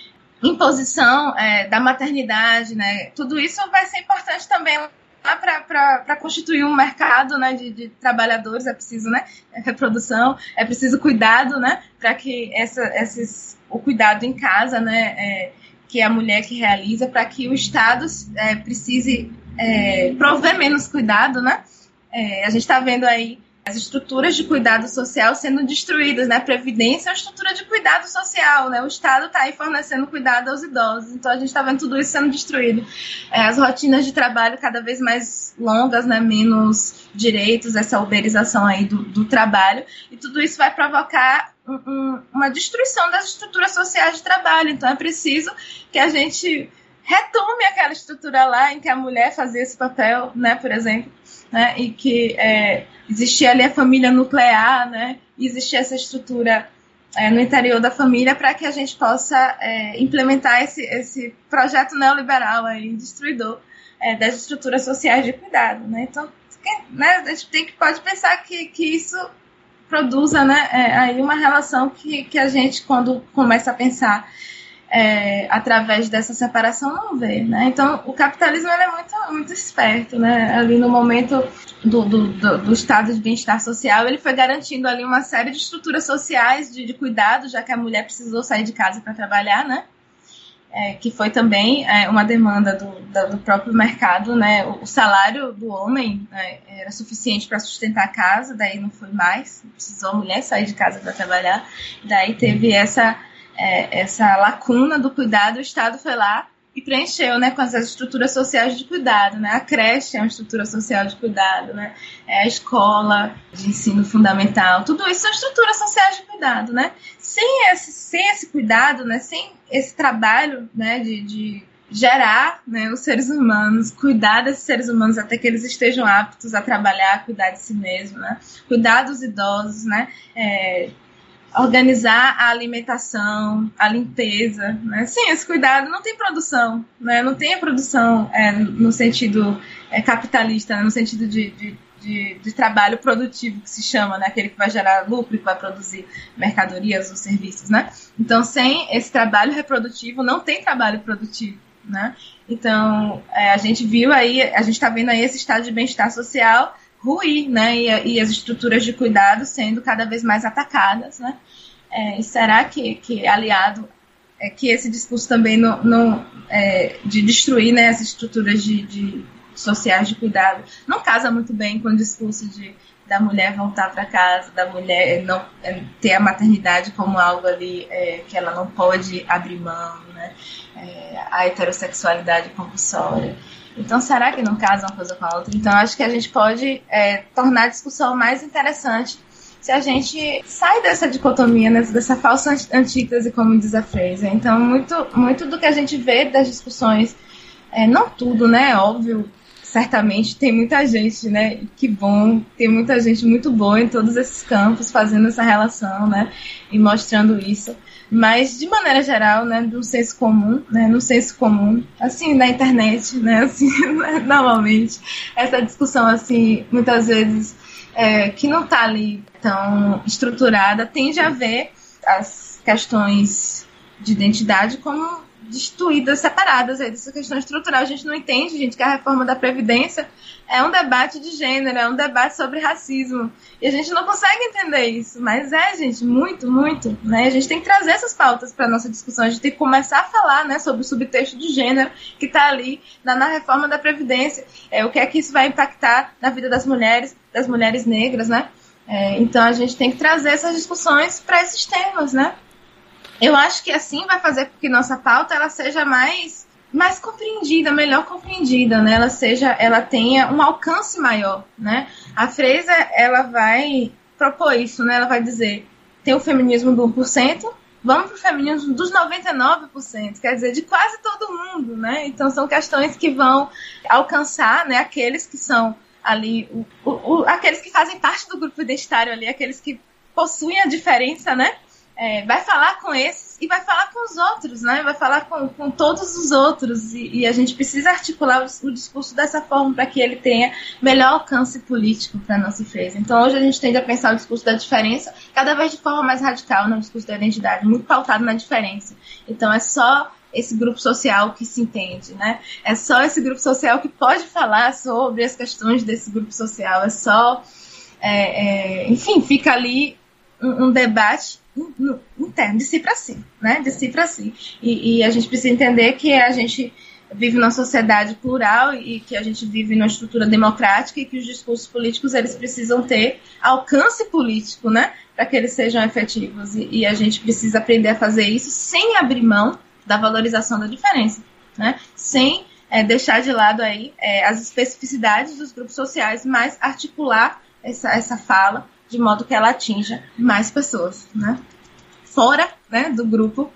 Imposição é, da maternidade, né? Tudo isso vai ser importante também para constituir um mercado né, de, de, trabalhadores é preciso né, reprodução, é preciso cuidado, né, para que essa, esses, o cuidado em casa, né, é, que é a mulher que realiza, para que o Estado é, precise é, prover menos cuidado, né? É, a gente está vendo aí as estruturas de cuidado social sendo destruídas, né? Previdência é uma estrutura de cuidado social, né? O Estado está aí fornecendo cuidado aos idosos, então a gente está vendo tudo isso sendo destruído. É, as rotinas de trabalho cada vez mais longas, né? Menos direitos, essa uberização aí do, do trabalho, e tudo isso vai provocar um, um, uma destruição das estruturas sociais de trabalho. Então é preciso que a gente retome aquela estrutura lá em que a mulher fazia esse papel, né, por exemplo, né, e que é, existia ali a família nuclear, né, existia essa estrutura é, no interior da família para que a gente possa é, implementar esse, esse projeto neoliberal aí, destruidor é, das estruturas sociais de cuidado, né? Então, né, a gente tem que pode pensar que, que isso produza, né, é, aí uma relação que, que a gente quando começa a pensar é, através dessa separação não vê, né? Então o capitalismo é muito muito esperto, né? Ali no momento do, do, do, do estado de bem-estar social, ele foi garantindo ali uma série de estruturas sociais de, de cuidado, já que a mulher precisou sair de casa para trabalhar, né? É, que foi também é, uma demanda do, do, próprio mercado, né? O, o salário do homem né, era suficiente para sustentar a casa, daí não foi mais, precisou a mulher sair de casa para trabalhar, daí teve essa é, essa lacuna do cuidado, o Estado foi lá e preencheu, né, com as estruturas sociais de cuidado, né? A creche é uma estrutura social de cuidado, né? É a escola de ensino fundamental, tudo isso são estruturas sociais de cuidado, né? Sem esse, sem esse cuidado, né? Sem esse trabalho, né? De, de gerar, né? Os seres humanos, cuidar desses seres humanos até que eles estejam aptos a trabalhar, cuidar de si mesmo, né? Cuidar dos idosos, né? É, organizar a alimentação, a limpeza, né? Sim, esse cuidado não tem produção, né? Não tem a produção é, no sentido é, capitalista, né? no sentido de, de, de, de, trabalho produtivo que se chama, né? Aquele que vai gerar lucro, que vai produzir mercadorias ou serviços, né? Então, sem esse trabalho reprodutivo, não tem trabalho produtivo, né? Então, é, a gente viu aí, a gente está vendo aí esse estado de bem-estar social ruir, né? E, e, as estruturas de cuidado sendo cada vez mais atacadas, né? É, e será que, que aliado é que esse discurso também não, não é, de destruir né, as estruturas de, de, sociais de cuidado não casa muito bem com o discurso de da mulher voltar para casa, da mulher não é, ter a maternidade como algo ali é, que ela não pode abrir mão, né? É, a heterossexualidade compulsória. Então, será que não casa uma coisa com a outra? Então, acho que a gente pode é, tornar a discussão mais interessante se a gente sai dessa dicotomia, né, dessa falsa antítese, como diz a Fraser. Então, muito, muito do que a gente vê das discussões, é, não tudo, né, óbvio, certamente tem muita gente, né, que bom, tem muita gente muito boa em todos esses campos fazendo essa relação, né, e mostrando isso mas de maneira geral, né, no senso comum, né, no senso comum, assim, na internet, né, assim, normalmente, essa discussão, assim, muitas vezes, é, que não está ali tão estruturada, tende a ver as questões de identidade como destruídas, separadas aí dessa questão estrutural. A gente não entende, gente, que a reforma da Previdência é um debate de gênero, é um debate sobre racismo. E a gente não consegue entender isso. Mas é, gente, muito, muito. Né? A gente tem que trazer essas pautas para nossa discussão. A gente tem que começar a falar né, sobre o subtexto de gênero que está ali na, na, reforma da Previdência. É, o que é que isso vai impactar na vida das mulheres, das mulheres negras, né? É, então a gente tem que trazer essas discussões para esses temas, né? Eu acho que assim vai fazer com que nossa pauta ela seja mais mais compreendida, melhor compreendida, né? Ela seja, ela tenha um alcance maior, né? A Freisa, ela vai propor isso, né? Ela vai dizer, tem o feminismo do 1%, vamos para o feminismo dos 99%, quer dizer, de quase todo mundo, né? Então são questões que vão alcançar, né, aqueles que são ali, o, o, o, aqueles que fazem parte do grupo identitário ali, aqueles que possuem a diferença, né? É, vai falar com esses e vai falar com os outros, né? Vai falar com, com todos os outros. E, e a gente precisa articular o, o discurso dessa forma para que ele tenha melhor alcance político para a nossa defesa. Então hoje a gente tende a pensar o discurso da diferença cada vez de forma mais radical no né? discurso da identidade, muito pautado na diferença. Então é só esse grupo social que se entende, né? É só esse grupo social que pode falar sobre as questões desse grupo social. É só, é, é, enfim, fica ali um, um debate interno, de si para si, né? De si para si. E, e, a gente precisa entender que a gente vive numa sociedade plural e que a gente vive numa estrutura democrática e que os discursos políticos eles precisam ter alcance político, né? Para que eles sejam efetivos. E, e, a gente precisa aprender a fazer isso sem abrir mão da valorização da diferença, né? Sem é, deixar de lado aí é, as especificidades dos grupos sociais, mas articular essa, essa fala de modo que ela atinja mais pessoas, né? Fora né, do grupo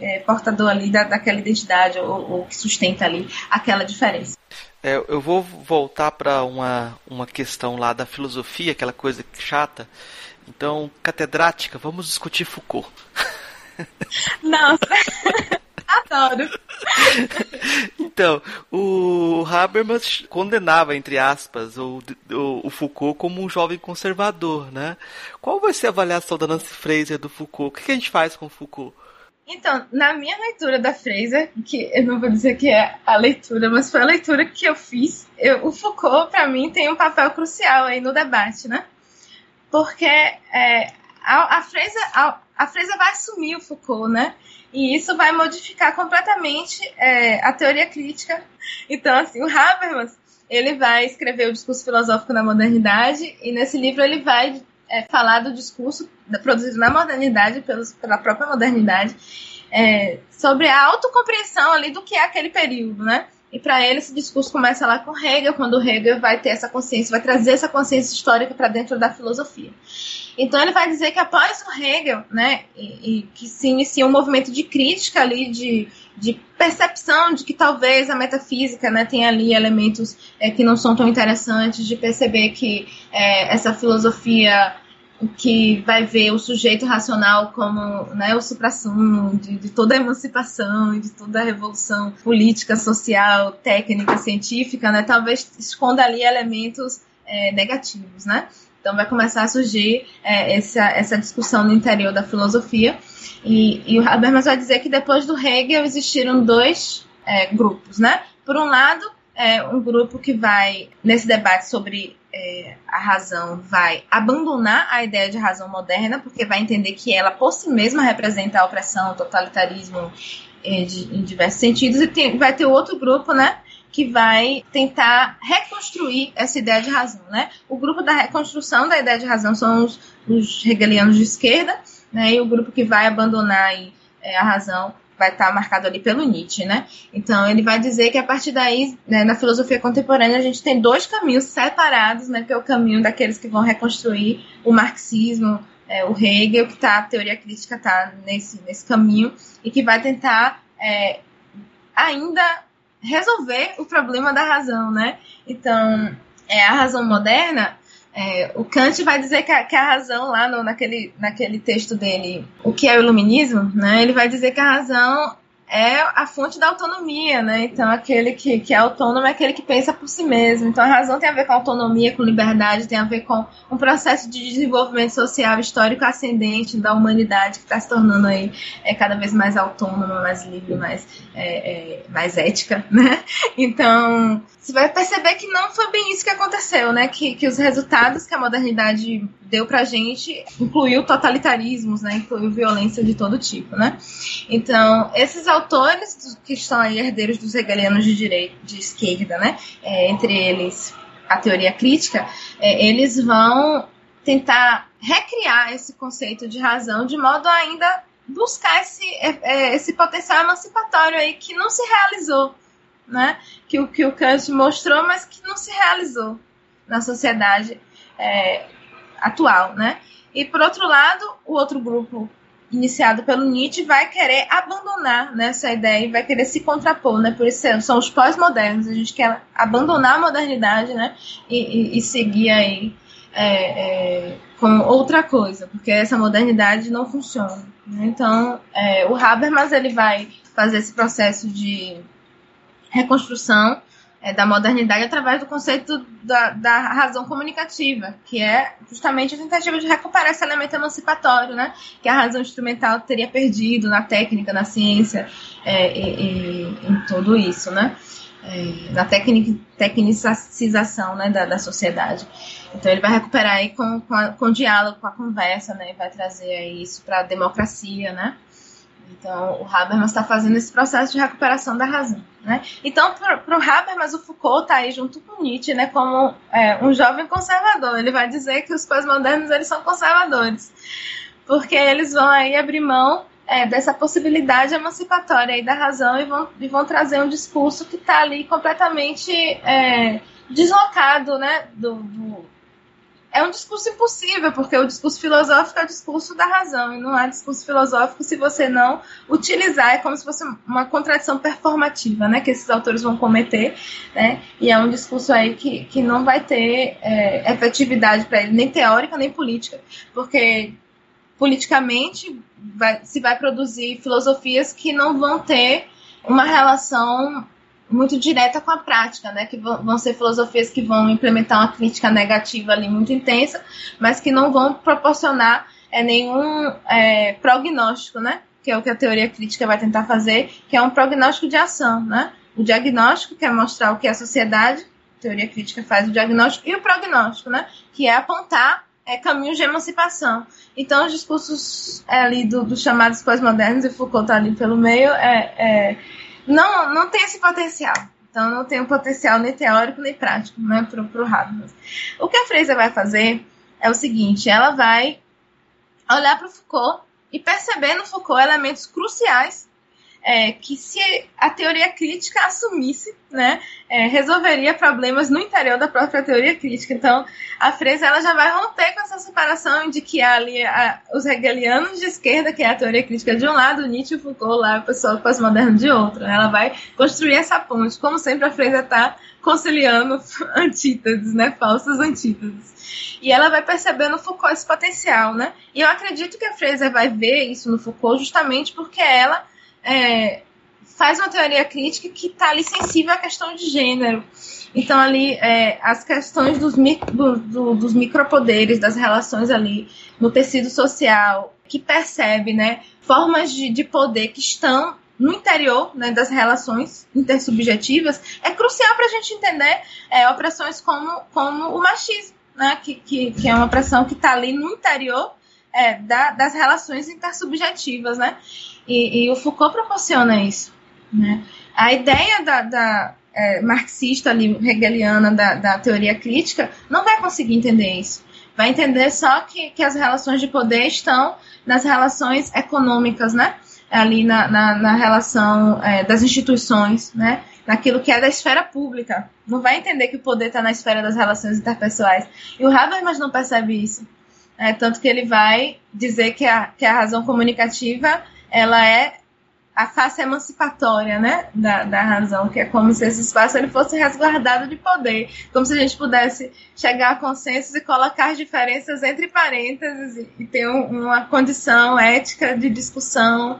é, portador ali da, daquela identidade ou, ou, que sustenta ali aquela diferença. É, eu vou voltar para uma, uma questão lá da filosofia, aquela coisa chata. Então, catedrática, vamos discutir Foucault. Nossa, adoro. Então, o Habermas condenava, entre aspas, o, o, o, Foucault como um jovem conservador, né? Qual vai ser a avaliação da Nancy Fraser do Foucault? O que, a gente faz com o Foucault? Então, na minha leitura da Fraser, que eu não vou dizer que é a leitura, mas foi a leitura que eu fiz, eu, o Foucault, para mim, tem um papel crucial aí no debate, né? Porque é, a, a, Fraser, a, a Fraser vai assumir o Foucault, né? E isso vai modificar completamente é, a teoria crítica. Então, assim, o Habermas, ele vai escrever o discurso filosófico na modernidade, e nesse livro ele vai é, falar do discurso produzido na modernidade, pelos, pela própria modernidade, é, sobre a autocompreensão ali do que é aquele período, né? E para ele esse discurso começa lá com Hegel, quando Hegel vai ter essa consciência, vai trazer essa consciência histórica para dentro da filosofia. Então ele vai dizer que após o Hegel, né, e, e, que se inicia um movimento de crítica ali, de, de percepção de que talvez a metafísica, né, tenha ali elementos é, que não são tão interessantes, de perceber que é, essa filosofia que vai ver o sujeito racional como né, o supra-sumo de, de, toda a emancipação e de toda a revolução política, social, técnica, científica, né, talvez esconda ali elementos é, negativos, né? Então vai começar a surgir é, essa, essa discussão no interior da filosofia e, e o Habermas vai dizer que depois do Hegel existiram dois é, grupos, né? Por um lado, é um grupo que vai, nesse debate sobre é, a razão, vai abandonar a ideia de razão moderna, porque vai entender que ela, por si mesma, representa a opressão, o totalitarismo é, de, em diversos sentidos, e tem, vai ter outro grupo, né? Que vai tentar reconstruir essa ideia de razão, né? O grupo da reconstrução da ideia de razão são os, os hegelianos de esquerda, né? E o grupo que vai abandonar aí, é, a razão vai estar marcado ali pelo Nietzsche, né? Então ele vai dizer que a partir daí, né, na filosofia contemporânea, a gente tem dois caminhos separados, né? Que é o caminho daqueles que vão reconstruir o marxismo, é, o Hegel, que tá, a teoria crítica está nesse, nesse caminho, e que vai tentar é, ainda resolver o problema da razão, né? Então, é, a razão moderna é, o Kant vai dizer que a, que a razão lá no, naquele, naquele texto dele, o que é o iluminismo, né? Ele vai dizer que a razão é a fonte da autonomia, né? Então, aquele que, que é autônomo é aquele que pensa por si mesmo. Então, a razão tem a ver com autonomia, com liberdade, tem a ver com um processo de desenvolvimento social histórico ascendente da humanidade que está se tornando aí é, cada vez mais autônoma, mais livre, mais, é, é, mais ética, né? Então, você vai perceber que não foi bem isso que aconteceu, né? Que, que os resultados que a modernidade deu pra gente incluiu totalitarismos, né? Incluiu violência de todo tipo, né? Então, esses autores que estão aí herdeiros dos hegelianos de direita, de esquerda, né? É, entre eles a teoria crítica, é, eles vão tentar recriar esse conceito de razão de modo a ainda buscar esse, é, é esse potencial emancipatório aí que não se realizou né? Que o que o Kant mostrou, mas que não se realizou na sociedade é, atual, né? E por outro lado, o outro grupo iniciado pelo Nietzsche vai querer abandonar né, essa ideia e vai querer se contrapor, né? Por isso são os pós-modernos. A gente quer abandonar a modernidade, né? E, e, e seguir aí é, é, com outra coisa, porque essa modernidade não funciona. Né? Então, é, o Habermas ele vai fazer esse processo de reconstrução é, da modernidade através do conceito da, da, razão comunicativa, que é justamente a tentativa de recuperar esse elemento emancipatório, né? Que a razão instrumental teria perdido na técnica, na ciência, é, e, e, em tudo isso, né? É, na tecnic, tecnicização né, da, da sociedade. Então ele vai recuperar aí com, com, a, com o diálogo, com a conversa, né? E vai trazer isso para a democracia, né? Então, o Habermas está fazendo esse processo de recuperação da razão. Né? Então, para o Habermas, o Foucault está aí junto com Nietzsche né, como é, um jovem conservador. Ele vai dizer que os pós-modernos eles são conservadores, porque eles vão aí abrir mão é, dessa possibilidade emancipatória aí da razão e vão, e vão trazer um discurso que está ali completamente é, deslocado né, do, do é um discurso impossível, porque o discurso filosófico é o discurso da razão, e não há discurso filosófico se você não utilizar, é como se fosse uma contradição performativa, né, que esses autores vão cometer, né, e é um discurso aí que, que não vai ter é, efetividade para ele, nem teórica, nem política, porque politicamente vai, se vai produzir filosofias que não vão ter uma relação muito direta com a prática, né? Que vão ser filosofias que vão implementar uma crítica negativa ali muito intensa, mas que não vão proporcionar é, nenhum é, prognóstico, né? Que é o que a teoria crítica vai tentar fazer, que é um prognóstico de ação, né? O diagnóstico, que é mostrar o que é a sociedade, a teoria crítica faz o diagnóstico, e o prognóstico, né? Que é apontar é, caminhos de emancipação. Então, os discursos é, ali dos do chamados pós-modernos, e Foucault está ali pelo meio, é, é não, não tem esse potencial. Então, não tem um potencial nem teórico nem prático né, para o Habermas. O que a Fraser vai fazer é o seguinte: ela vai olhar para o Foucault e perceber no Foucault elementos cruciais é, que se a teoria crítica assumisse, né, é, resolveria problemas no interior da própria teoria crítica. Então, a Fresa ela já vai romper com essa separação de que há ali a, os hegelianos de esquerda, que é a teoria crítica de um lado, Nietzsche e Foucault lá, o pessoal pós-moderno de outro. Né? Ela vai construir essa ponte. Como sempre, a Fresa está conciliando antíteses, né, falsas antíteses. E ela vai perceber no Foucault esse potencial, né? E eu acredito que a Fraser vai ver isso no Foucault justamente porque ela é, faz uma teoria crítica que está ali sensível à questão de gênero. Então, ali, é, as questões dos, do, do, dos micropoderes, das relações ali no tecido social, que percebe né, formas de, de poder que estão no interior né, das relações intersubjetivas, é crucial para a gente entender é, opressões como, como o machismo, né, que, que, que é uma opressão que está ali no interior é, da, das relações intersubjetivas. Né? E, e o Foucault proporciona isso. Né? A ideia da, da é, marxista ali, hegeliana da, da teoria crítica não vai conseguir entender isso. Vai entender só que, que as relações de poder estão nas relações econômicas, né? Ali na, na, na relação é, das instituições, né? Naquilo que é da esfera pública. Não vai entender que o poder está na esfera das relações interpessoais. E o Habermas não percebe isso. É, tanto que ele vai dizer que a, que a razão comunicativa ela é a face emancipatória, né, da, da razão, que é como se esse espaço ele fosse resguardado de poder, como se a gente pudesse chegar a consensos e colocar as diferenças entre parênteses e, e ter um, uma condição ética de discussão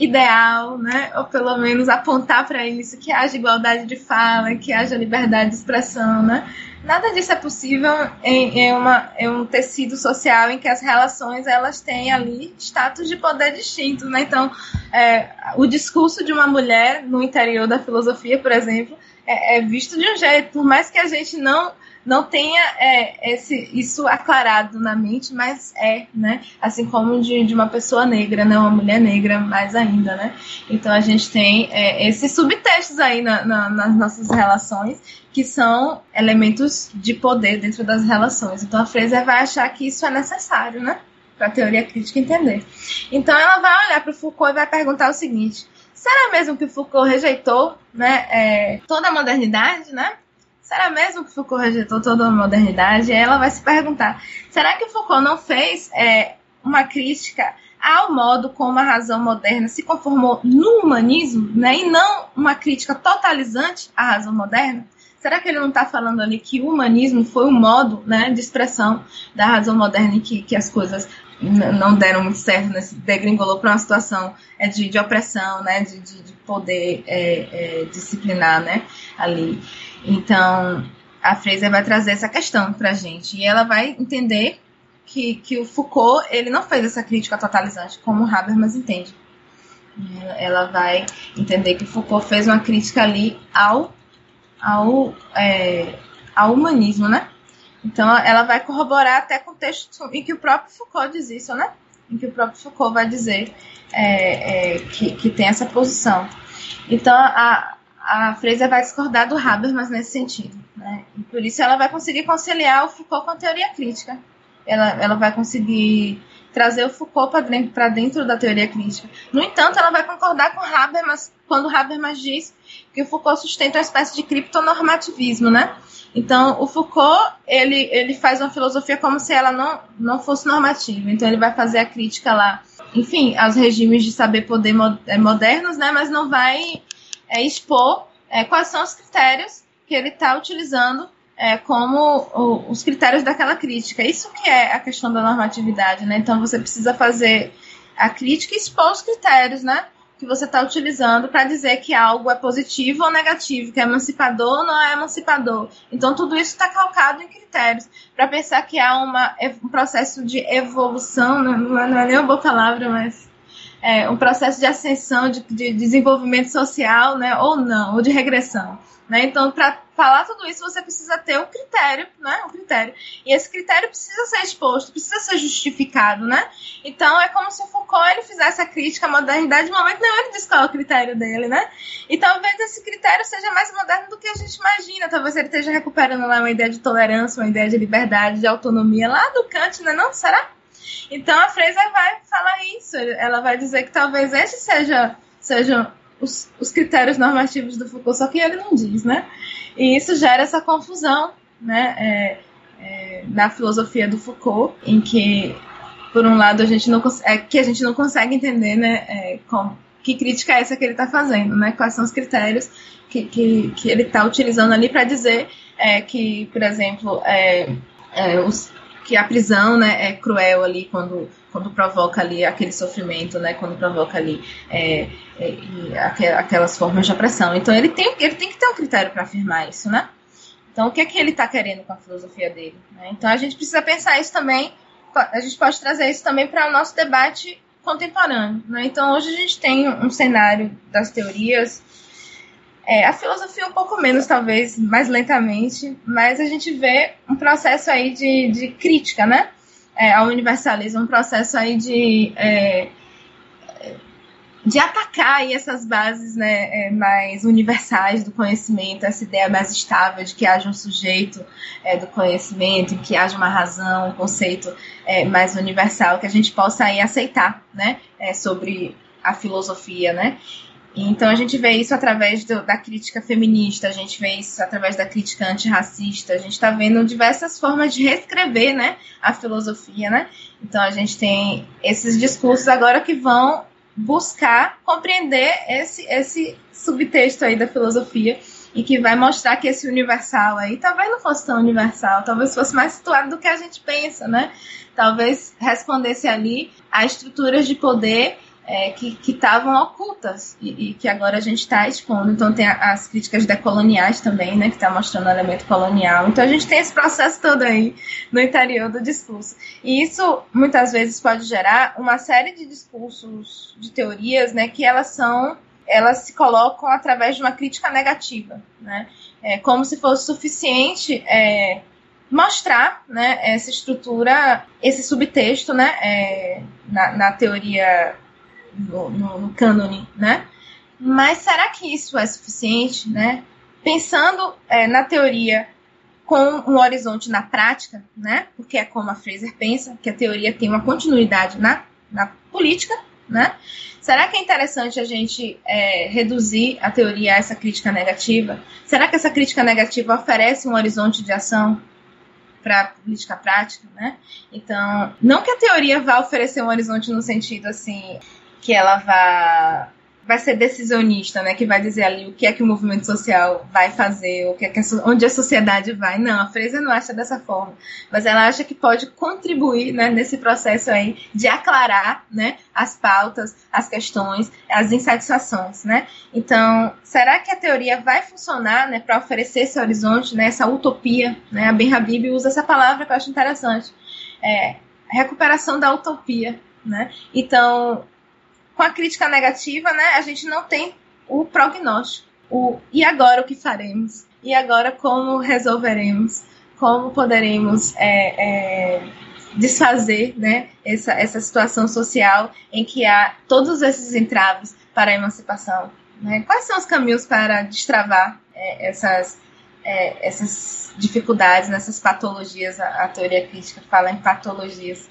ideal, né, ou pelo menos apontar para isso, que haja igualdade de fala, que haja liberdade de expressão, né, Nada disso é possível em, em, uma, em, um tecido social em que as relações elas têm ali status de poder distinto, né? Então, é, o discurso de uma mulher no interior da filosofia, por exemplo, é, é visto de um jeito, por mais que a gente não não tenha é, esse, isso aclarado na mente, mas é, né? Assim como de, de uma pessoa negra, né? Uma mulher negra, mais ainda, né? Então a gente tem é, esses subtextos aí na, na, nas nossas relações que são elementos de poder dentro das relações. Então a Fraser vai achar que isso é necessário, né? Para a teoria crítica entender. Então ela vai olhar para Foucault e vai perguntar o seguinte: será mesmo que Foucault rejeitou, né, é, toda a modernidade, né? Será mesmo que Foucault rejeitou toda a modernidade? E ela vai se perguntar: será que Foucault não fez é, uma crítica ao modo como a razão moderna se conformou no humanismo, né, e não uma crítica totalizante à razão moderna? Será que ele não está falando ali que o humanismo foi um modo né, de expressão da razão moderna e que, que as coisas não deram muito certo, né, se degringolou para uma situação é, de, de opressão, né, de, de, de poder é, é, disciplinar né, ali. Então, a Fraser vai trazer essa questão para a gente e ela vai entender que, que o Foucault ele não fez essa crítica totalizante como Habermas entende. Ela vai entender que Foucault fez uma crítica ali ao ao, é, ao humanismo, né? Então ela vai corroborar até com o texto em que o próprio Foucault diz isso, né? Em que o próprio Foucault vai dizer é, é, que, que tem essa posição. Então a, a Fraser vai discordar do Habermas nesse sentido. Né? E por isso ela vai conseguir conciliar o Foucault com a teoria crítica. Ela, ela vai conseguir trazer o Foucault para dentro, dentro, da teoria crítica. No entanto, ela vai concordar com Habermas quando Habermas diz que o Foucault sustenta uma espécie de criptonormativismo, né? Então, o Foucault, ele, ele faz uma filosofia como se ela não, não fosse normativa. Então, ele vai fazer a crítica lá, enfim, aos regimes de saber poder é, modernos, né? Mas não vai é, expor é, quais são os critérios que ele está utilizando é, como o, os critérios daquela crítica. Isso que é a questão da normatividade, né? Então, você precisa fazer a crítica e expor os critérios, né? que você está utilizando para dizer que algo é positivo ou negativo, que é emancipador ou não é emancipador. Então, tudo isso está calcado em critérios, para pensar que há uma, um processo de evolução, né? não é, não é nem uma boa palavra, mas é, um processo de ascensão, de, de desenvolvimento social, né, ou não, ou de regressão. Né? Então, para falar tudo isso, você precisa ter um critério, né? Um critério. E esse critério precisa ser exposto, precisa ser justificado, né? Então, é como se o Foucault ele fizesse a crítica à modernidade no momento nenhum ele diz qual é o critério dele, né? E talvez esse critério seja mais moderno do que a gente imagina. Talvez ele esteja recuperando lá uma ideia de tolerância, uma ideia de liberdade, de autonomia lá do Kant, né? Não? Será? Então, a Fraser vai falar isso. Ela vai dizer que talvez esse seja, seja os, os critérios normativos do Foucault, só que ele não diz, né? E isso gera essa confusão, né? É, é, na filosofia do Foucault, em que, por um lado, a gente não é, que a gente não consegue entender, né? É, que crítica é essa que ele está fazendo, né? Quais são os critérios que, que, que ele está utilizando ali para dizer é, que, por exemplo, é, é, os, que a prisão né, é cruel ali quando quando provoca ali aquele sofrimento, né? Quando provoca ali é, é, aquelas formas de opressão. Então ele tem, ele tem que ter um critério para afirmar isso, né? Então o que é que ele está querendo com a filosofia dele? Né? Então a gente precisa pensar isso também. A gente pode trazer isso também para o nosso debate contemporâneo. Né? Então hoje a gente tem um cenário das teorias é, a filosofia um pouco menos, talvez, mais lentamente, mas a gente vê um processo aí de, de crítica, né? é, ao universalismo, um processo aí de, é, de atacar aí essas bases né, é, mais universais do conhecimento, essa ideia mais estável de que haja um sujeito é, do conhecimento, que haja uma razão, um conceito é, mais universal que a gente possa aí aceitar né, é, sobre a filosofia, né? Então a gente vê isso através do, da crítica feminista, a gente vê isso através da crítica antirracista, a gente está vendo diversas formas de reescrever né, a filosofia, né? Então a gente tem esses discursos agora que vão buscar compreender esse, esse subtexto aí da filosofia e que vai mostrar que esse universal aí talvez não fosse tão universal, talvez fosse mais situado do que a gente pensa, né? Talvez respondesse ali a estruturas de poder é, que estavam ocultas e, e, que agora a gente está expondo. Então tem as críticas decoloniais também, né, que está mostrando o elemento colonial. Então a gente tem esse processo todo aí no interior do discurso. E isso muitas vezes pode gerar uma série de discursos, de teorias, né, que elas são elas se colocam através de uma crítica negativa, né? É como se fosse suficiente é, mostrar, né, essa estrutura, esse subtexto, né, é, na, na teoria no, no, no cânone, né? Mas será que isso é suficiente, né? Pensando é, na teoria com um horizonte na prática, né? Porque é como a Fraser pensa, que a teoria tem uma continuidade na, na política, né? Será que é interessante a gente é, reduzir a teoria a essa crítica negativa? Será que essa crítica negativa oferece um horizonte de ação para a política prática, né? Então, não que a teoria vá oferecer um horizonte no sentido assim, que ela vá vai ser decisionista, né, que vai dizer ali o que é que o movimento social vai fazer, o que é que a, onde a sociedade vai. Não, a Fraser não acha dessa forma, mas ela acha que pode contribuir, né, nesse processo aí de aclarar, né, as pautas, as questões, as insatisfações, né? Então, será que a teoria vai funcionar, né, para oferecer esse horizonte, né, essa utopia, né? A Ben Habib usa essa palavra que eu acho interessante, é recuperação da utopia, né? Então, com a crítica negativa, né, a gente não tem o prognóstico. O e agora o que faremos? E agora como resolveremos? Como poderemos é, é, desfazer né, essa, essa situação social em que há todos esses entraves para a emancipação? Né? Quais são os caminhos para destravar é, essas, é, essas dificuldades, nessas patologias? A, a teoria crítica fala em patologias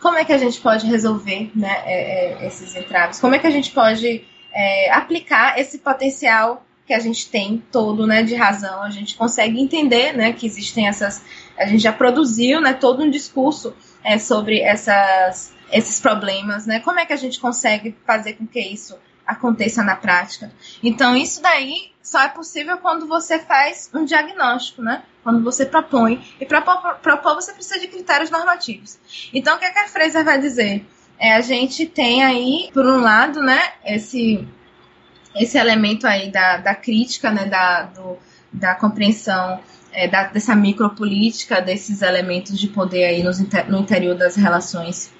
como é que a gente pode resolver né, é, é, esses entraves? Como é que a gente pode é, aplicar esse potencial que a gente tem todo, né, de razão? A gente consegue entender, né, que existem essas, a gente já produziu, né, todo um discurso é, sobre essas, esses problemas, né? Como é que a gente consegue fazer com que isso aconteça na prática? Então, isso daí só é possível quando você faz um diagnóstico, né? Quando você propõe. E para propor, você precisa de critérios normativos. Então, o que, é que a Fraser vai dizer? É, a gente tem aí, por um lado, né, esse, esse elemento aí da, da crítica, né, da, do, da compreensão é, da, dessa micropolítica, desses elementos de poder aí nos, no interior das relações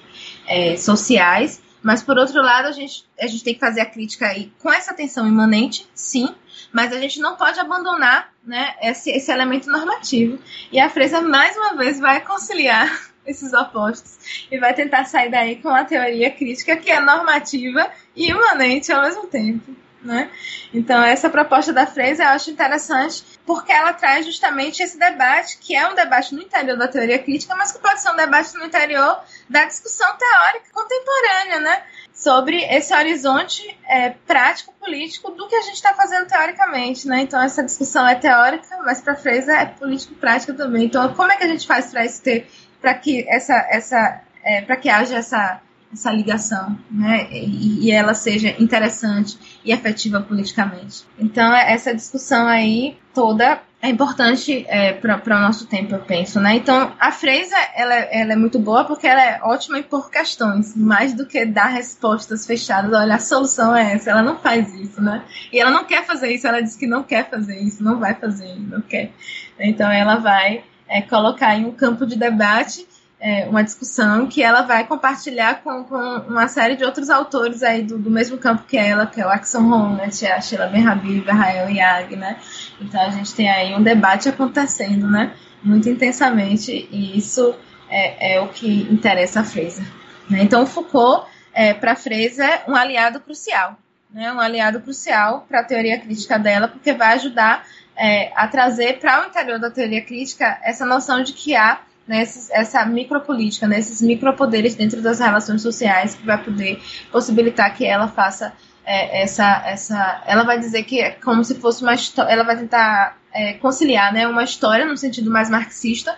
é, sociais. Mas, por outro lado, a gente, a gente tem que fazer a crítica aí com essa atenção imanente, sim, mas a gente não pode abandonar né, esse, esse elemento normativo. E a Fresa, mais uma vez, vai conciliar esses opostos e vai tentar sair daí com uma teoria crítica que é normativa e imanente ao mesmo tempo. Né? Então, essa proposta da Fraser eu acho interessante porque ela traz justamente esse debate, que é um debate no interior da teoria crítica, mas que pode ser um debate no interior da discussão teórica contemporânea, né? sobre esse horizonte é, prático político do que a gente está fazendo teoricamente, né? Então essa discussão é teórica, mas para Fraser é político prática também. Então como é que a gente faz para ter, para que essa essa é, para que haja essa essa ligação, né? E, e, ela seja interessante e efetiva politicamente. Então essa discussão aí toda é importante é, para o nosso tempo, eu penso, né? Então, a Freisa, ela, ela, é muito boa porque ela é ótima em pôr questões, mais do que dar respostas fechadas. Olha, a solução é essa. Ela não faz isso, né? E ela não quer fazer isso. Ela diz que não quer fazer isso, não vai fazer, não quer. Então, ela vai é, colocar em um campo de debate é, uma discussão que ela vai compartilhar com, com, uma série de outros autores aí do, do mesmo campo que ela, que é o Axon Honneth, a Sheila Ben Habib, a Rael Yag, né? Então a gente tem aí um debate acontecendo, né? Muito intensamente, e isso é, é o que interessa a Fraser. Né? Então Foucault, é, para Fraser, é um aliado crucial, né? Um aliado crucial para a teoria crítica dela, porque vai ajudar é, a trazer para o interior da teoria crítica essa noção de que há nessa, essa micropolítica, nesses né, micropoderes dentro das relações sociais que vai poder possibilitar que ela faça é, essa, essa. Ela vai dizer que é como se fosse uma história. Ela vai tentar é, conciliar né, uma história no sentido mais marxista,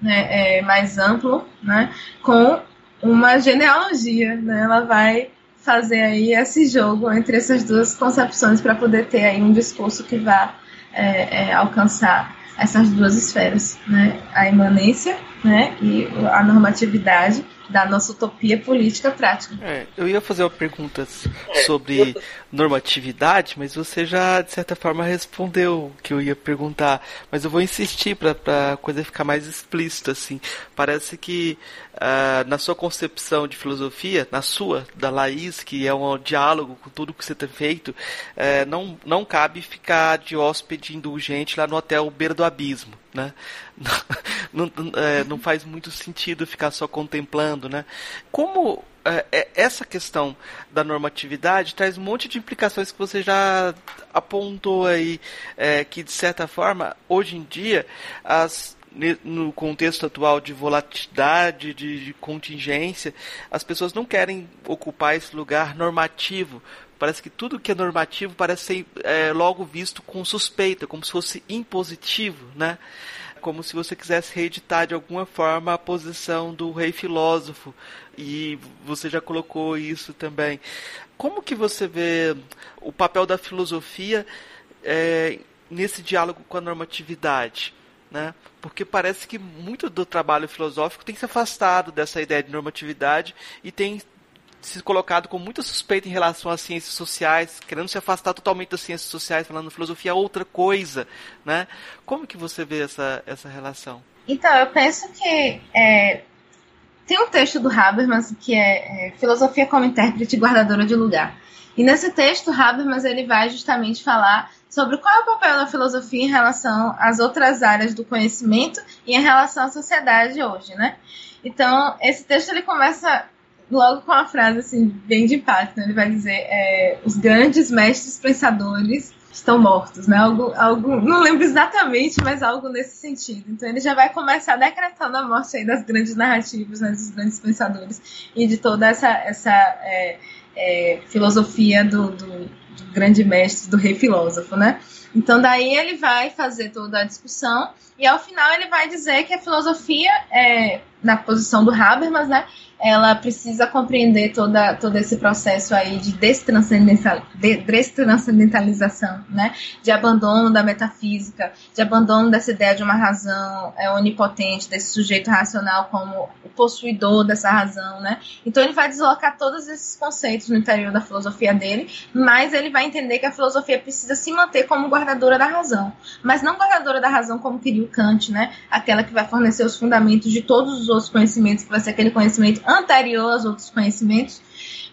né, é, mais amplo, né, com uma genealogia. Né, ela vai fazer aí esse jogo entre essas duas concepções para poder ter aí um discurso que vá é, é, alcançar essas duas esferas, né? A imanência, né? E a normatividade da nossa utopia política prática. É, eu ia fazer uma pergunta sobre normatividade, mas você já, de certa forma, respondeu o que eu ia perguntar. Mas eu vou insistir para a coisa ficar mais explícita, assim. Parece que uh, na sua concepção de filosofia, na sua, da Laís, que é um diálogo com tudo que você tem feito, uh, não, não cabe ficar de hóspede indulgente lá no hotel Beira do Abismo, né? Não, é, não faz muito sentido ficar só contemplando, né? Como é, é, essa questão da normatividade traz um monte de implicações que você já apontou aí, é, que de certa forma, hoje em dia, as, no contexto atual de volatilidade, de, de contingência, as pessoas não querem ocupar esse lugar normativo, parece que tudo que é normativo parece ser é, logo visto com suspeita, como se fosse impositivo, né? Como se você quisesse reeditar de alguma forma a posição do rei filósofo. E você já colocou isso também. Como que você vê o papel da filosofia é, nesse diálogo com a normatividade? Né? Porque parece que muito do trabalho filosófico tem se afastado dessa ideia de normatividade e tem se colocado com muita suspeita em relação às ciências sociais, querendo se afastar totalmente das ciências sociais, falando filosofia é outra coisa, né? Como que você vê essa, essa relação? Então, eu penso que é, tem um texto do Habermas que é, é, Filosofia como intérprete guardadora de lugar. E nesse texto, Habermas ele vai justamente falar sobre qual é o papel da filosofia em relação às outras áreas do conhecimento e em relação à sociedade hoje, né? Então, esse texto ele começa logo com uma frase assim bem de impacto. Né? Ele vai dizer: é, os grandes mestres pensadores estão mortos, né? Algo, algo, não lembro exatamente, mas algo nesse sentido. Então ele já vai começar decretando a morte aí das grandes narrativas, né, dos grandes pensadores e de toda essa, essa é, é, filosofia do, do, do, grande mestre, do rei filósofo, né? Então daí ele vai fazer toda a discussão e ao final ele vai dizer que a filosofia, é, na posição do Habermas, né, ela precisa compreender toda, todo esse processo aí de destranscendental, de destranscendentalização, né? De abandono da metafísica, de abandono dessa ideia de uma razão é, onipotente, desse sujeito racional como o possuidor dessa razão, né? Então ele vai deslocar todos esses conceitos no interior da filosofia dele, mas ele vai entender que a filosofia precisa se manter como guardadora da razão, mas não guardadora da razão como queria o Kant, né? Aquela que vai fornecer os fundamentos de todos os outros conhecimentos, que vai ser aquele conhecimento anterior aos outros conhecimentos,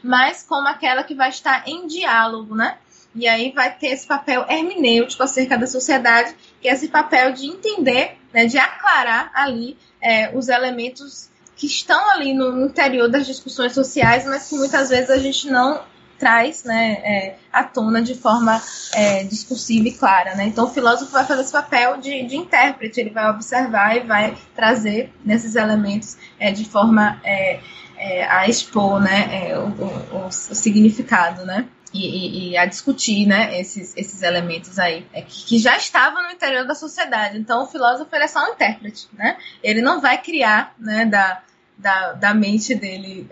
mas como aquela que vai estar em diálogo, né? E aí vai ter esse papel hermenêutico acerca da sociedade, que é esse papel de entender, né, de aclarar ali é, os elementos que estão ali no interior das discussões sociais, mas que muitas vezes a gente não traz né, é, à tona de forma é, discursiva e clara. Né? Então, o filósofo vai fazer esse papel de, de intérprete, ele vai observar e vai trazer nesses elementos é, de forma é, é, a expor né, é, o, o, o, significado. Né? E, e, e, a discutir né, esses, esses elementos aí, que, que, já estavam no interior da sociedade. Então, o filósofo ele é só um intérprete, né? Ele não vai criar né, da, da, da mente dele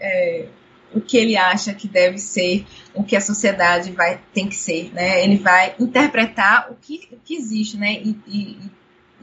o que ele acha que deve ser, o que a sociedade vai tem que ser, né? Ele vai interpretar o que, o que existe, né? E, e,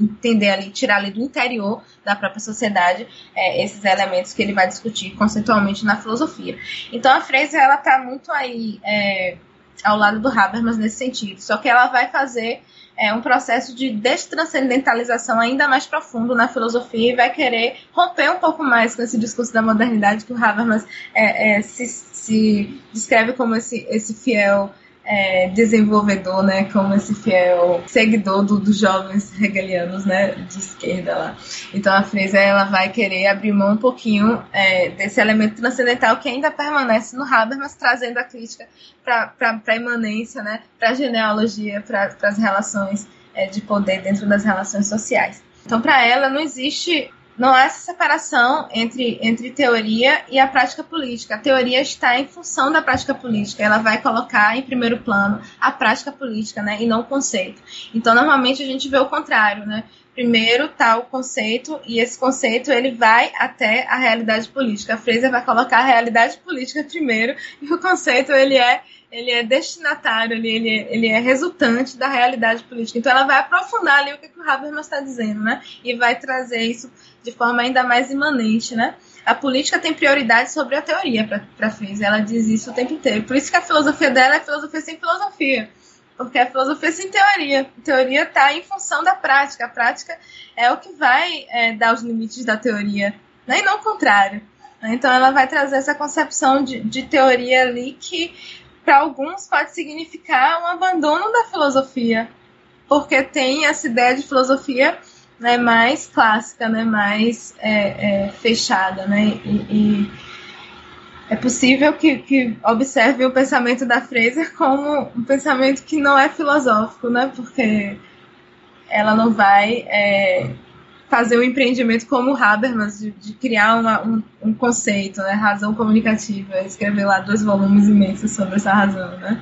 entender ali, tirar ali do interior da própria sociedade é, esses elementos que ele vai discutir conceitualmente na filosofia. Então a Frese ela está muito aí é, ao lado do Habermas nesse sentido, só que ela vai fazer é, um processo de destranscendentalização ainda mais profundo na filosofia e vai querer romper um pouco mais com esse discurso da modernidade que o Habermas é, é, se, se, descreve como esse, esse fiel é, desenvolvedor, né, como esse fiel seguidor do, dos jovens hegelianos, né, de esquerda lá. Então a Fresa ela vai querer abrir mão um pouquinho é, desse elemento transcendental que ainda permanece no Habermas, trazendo a crítica para a imanência, né, para a genealogia, para as relações é, de poder dentro das relações sociais. Então, para ela, não existe não há essa separação entre, entre teoria e a prática política. A teoria está em função da prática política. Ela vai colocar em primeiro plano a prática política, né, e não o conceito. Então, normalmente a gente vê o contrário, né? Primeiro está o conceito e esse conceito ele vai até a realidade política. A Fraser vai colocar a realidade política primeiro e o conceito ele é ele é destinatário, ele, ele, ele é resultante da realidade política. Então ela vai aprofundar ali o que, que o Habermas está dizendo, né? E vai trazer isso de forma ainda mais imanente, né? A política tem prioridade sobre a teoria para Fraser. Ela diz isso o tempo inteiro. Por isso que a filosofia dela é filosofia sem filosofia. Porque a filosofia sem teoria. A teoria está em função da prática. A prática é o que vai é, dar os limites da teoria, né? e não o contrário. Então ela vai trazer essa concepção de, de teoria ali que para alguns pode significar um abandono da filosofia, porque tem essa ideia de filosofia né, mais clássica, né, mais é, é, fechada, né, e, e, é possível que, que observe o pensamento da Fraser como um pensamento que não é filosófico, né, porque ela não vai é, fazer um empreendimento como o Habermas, de, de criar uma, um, um, conceito, né, razão comunicativa, escrever lá dois volumes imensos sobre essa razão, né?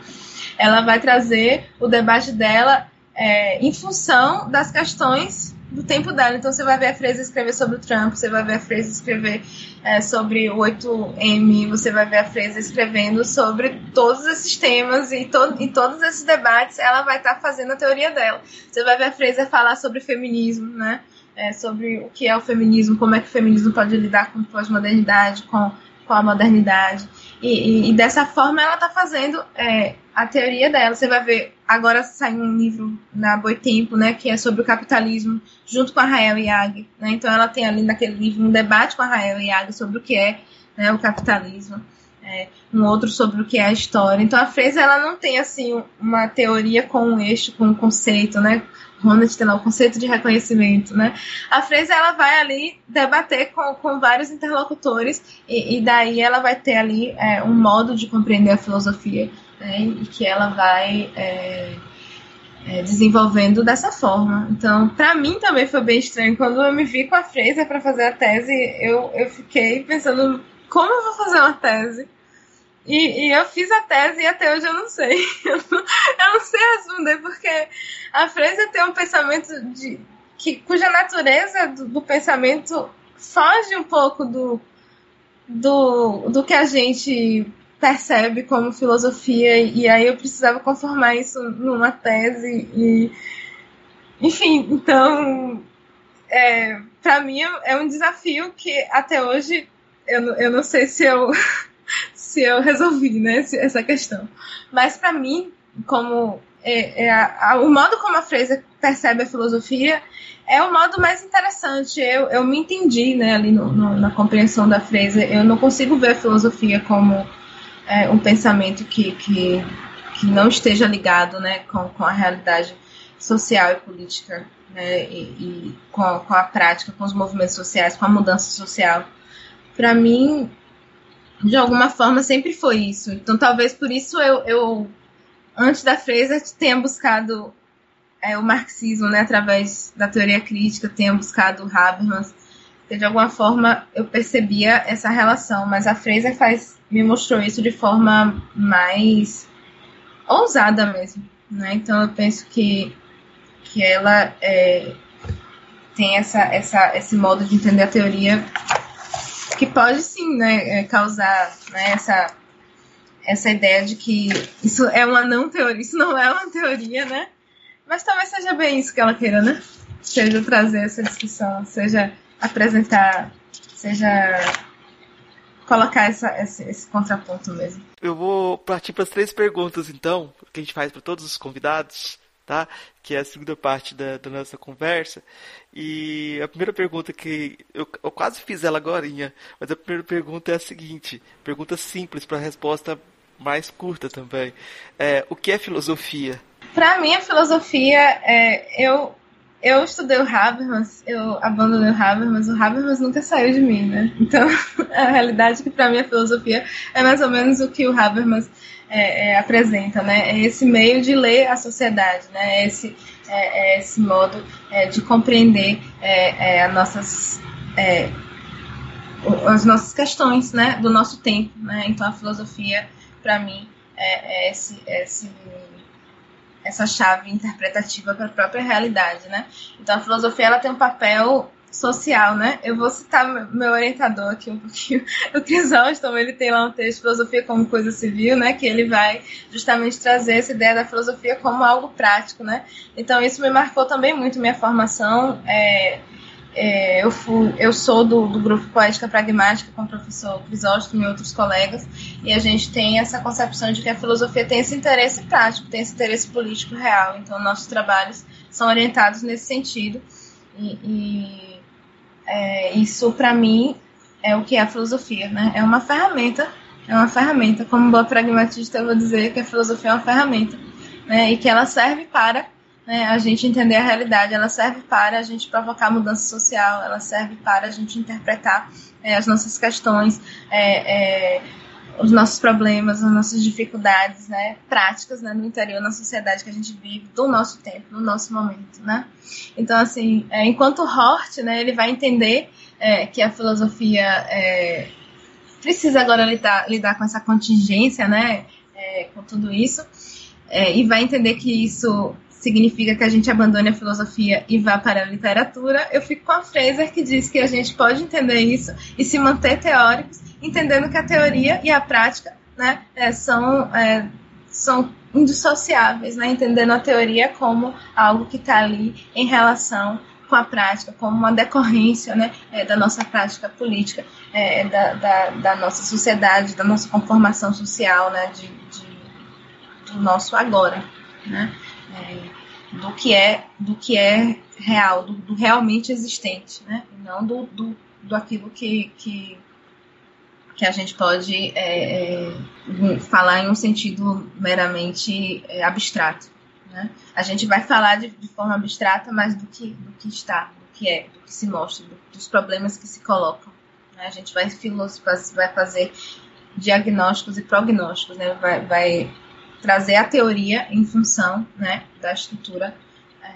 Ela vai trazer o debate dela é, em função das questões do tempo dela. Então você vai ver a Fraser escrever sobre o Trump, você vai ver a Fraser escrever é, sobre o 8M, você vai ver a Fraser escrevendo sobre todos esses temas e to em todos esses debates ela vai estar tá fazendo a teoria dela. Você vai ver a Fraser falar sobre feminismo, né? é, sobre o que é o feminismo, como é que o feminismo pode lidar com pós-modernidade, com, com a modernidade. E, e, e dessa forma ela está fazendo é, a teoria dela. Você vai ver, agora saiu um livro na Boitempo, né, que é sobre o capitalismo, junto com a Rael Yag. Né? Então ela tem ali naquele livro um debate com a Rael Yag sobre o que é né, o capitalismo. É, um outro sobre o que é a história. Então a Fresa ela não tem assim uma teoria com um eixo, com um conceito, né? Ronald tem lá o conceito de reconhecimento, né? A Fraser ela vai ali debater com, com vários interlocutores e, e daí ela vai ter ali é, um modo de compreender a filosofia, né? E que ela vai é, é, desenvolvendo dessa forma. Então, para mim também foi bem estranho. Quando eu me vi com a Fraser para fazer a tese, eu, eu fiquei pensando como eu vou fazer uma tese. E, e, eu fiz a tese e até hoje eu não sei. Eu não, sei responder, porque a Fraser tem um pensamento de, que, cuja natureza do, do pensamento foge um pouco do, do, do que a gente percebe como filosofia, e aí eu precisava conformar isso numa tese, e enfim, então é, para mim é um desafio que até hoje eu, eu não sei se eu se eu resolvi né, essa questão. Mas para mim, como é, é a, a, o modo como a Fraser percebe a filosofia é o modo mais interessante. Eu, eu me entendi né, ali no, no, na compreensão da Fraser. Eu não consigo ver a filosofia como é, um pensamento que, que, que não esteja ligado né, com, com a realidade social e política, né, e, e com, a, com a prática, com os movimentos sociais, com a mudança social. Para mim, de alguma forma, sempre foi isso. Então, talvez por isso eu, eu antes da Fraser, tenha buscado é, o marxismo, né, através da teoria crítica, tenha buscado o Habermas, de alguma forma eu percebia essa relação, mas a Fraser faz, me mostrou isso de forma mais ousada mesmo, né? Então eu penso que, que ela é, tem essa, essa, esse modo de entender a teoria que pode sim, né, é, causar né, essa essa ideia de que isso é uma não teoria, isso não é uma teoria, né? Mas talvez seja bem isso que ela queira, né? Seja trazer essa discussão, seja apresentar, seja colocar essa, esse, esse contraponto mesmo. Eu vou partir para as três perguntas, então, que a gente faz para todos os convidados, tá? Que é a segunda parte da, da nossa conversa. E a primeira pergunta que eu, eu quase fiz ela agora, mas a primeira pergunta é a seguinte: pergunta simples para resposta mais curta também. É, o que é filosofia? Para mim, a filosofia é. Eu, eu estudei o Habermas, eu abandonei o Habermas, o Habermas nunca saiu de mim, né? Então, a realidade é que para mim a filosofia é mais ou menos o que o Habermas é, é, apresenta, né? É esse meio de ler a sociedade, né? É esse, é, é esse modo é, de compreender é, as nossas as nossas questões, né? Do nosso tempo, né? Então a filosofia para mim, é, esse, esse, essa chave interpretativa para a própria realidade, né? Então, a filosofia ela tem um papel social, né? Eu vou citar meu orientador aqui um pouquinho, o Crisóstomo, ele tem lá um texto, Filosofia como Coisa Civil, né? Que ele vai justamente trazer essa ideia da filosofia como algo prático, né? Então, isso me marcou também muito minha formação, é, é, eu, fui, eu sou do, do grupo Poética Pragmática com o professor Crisóstomo e outros colegas, e a gente tem essa concepção de que a filosofia tem esse interesse prático, tem esse interesse político real. Então, nossos trabalhos são orientados nesse sentido. E, e é, isso, para mim, é o que é a filosofia, né? É uma ferramenta, é uma ferramenta. Como boa pragmatista, eu vou dizer que a filosofia é uma ferramenta, né? E que ela serve para né, a gente entender a realidade, ela serve para a gente provocar mudança social, ela serve para a gente interpretar é, as nossas questões, é, é, os nossos problemas, as nossas dificuldades né, práticas né, no interior, na sociedade que a gente vive, do nosso tempo, no nosso momento. Né? Então, assim, é, enquanto Hort, né, ele vai entender é, que a filosofia é, precisa agora lidar, lidar com essa contingência, né, com tudo isso, e vai entender que isso significa que a gente abandone a filosofia e vá para a literatura, eu fico com a Fraser que diz que a gente pode entender isso e se manter teóricos, entendendo que a teoria e a prática né, é, são, é, são indissociáveis, né, entendendo a teoria como algo que está ali em relação com a prática, como uma decorrência né, é, da nossa prática política, é, da, da, da, nossa sociedade, da nossa conformação social, né, de, de, do nosso agora. Né? É, do que é do que é real, do, do realmente existente, né? Não do, do, do aquilo que, que, que a gente pode é, é, falar em um sentido meramente é, abstrato. Né? A gente vai falar de, de, forma abstrata, mas do que, do que está, do que é, do que se mostra, do, dos problemas que se colocam. Né? A gente vai, vai fazer diagnósticos e prognósticos, né? vai, vai trazer a teoria em função né, da estrutura é,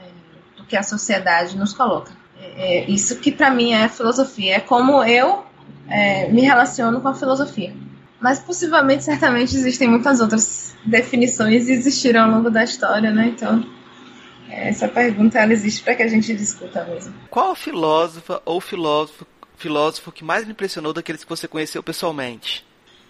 do que a sociedade nos coloca. É, é isso que para mim é filosofia, é como eu é, me relaciono com a filosofia. Mas possivelmente, certamente, existem muitas outras definições e existiram ao longo da história, né? Então, essa pergunta ela existe para que a gente discuta mesmo. Qual filósofa ou filósofo, filósofo que mais lhe impressionou daqueles que você conheceu pessoalmente?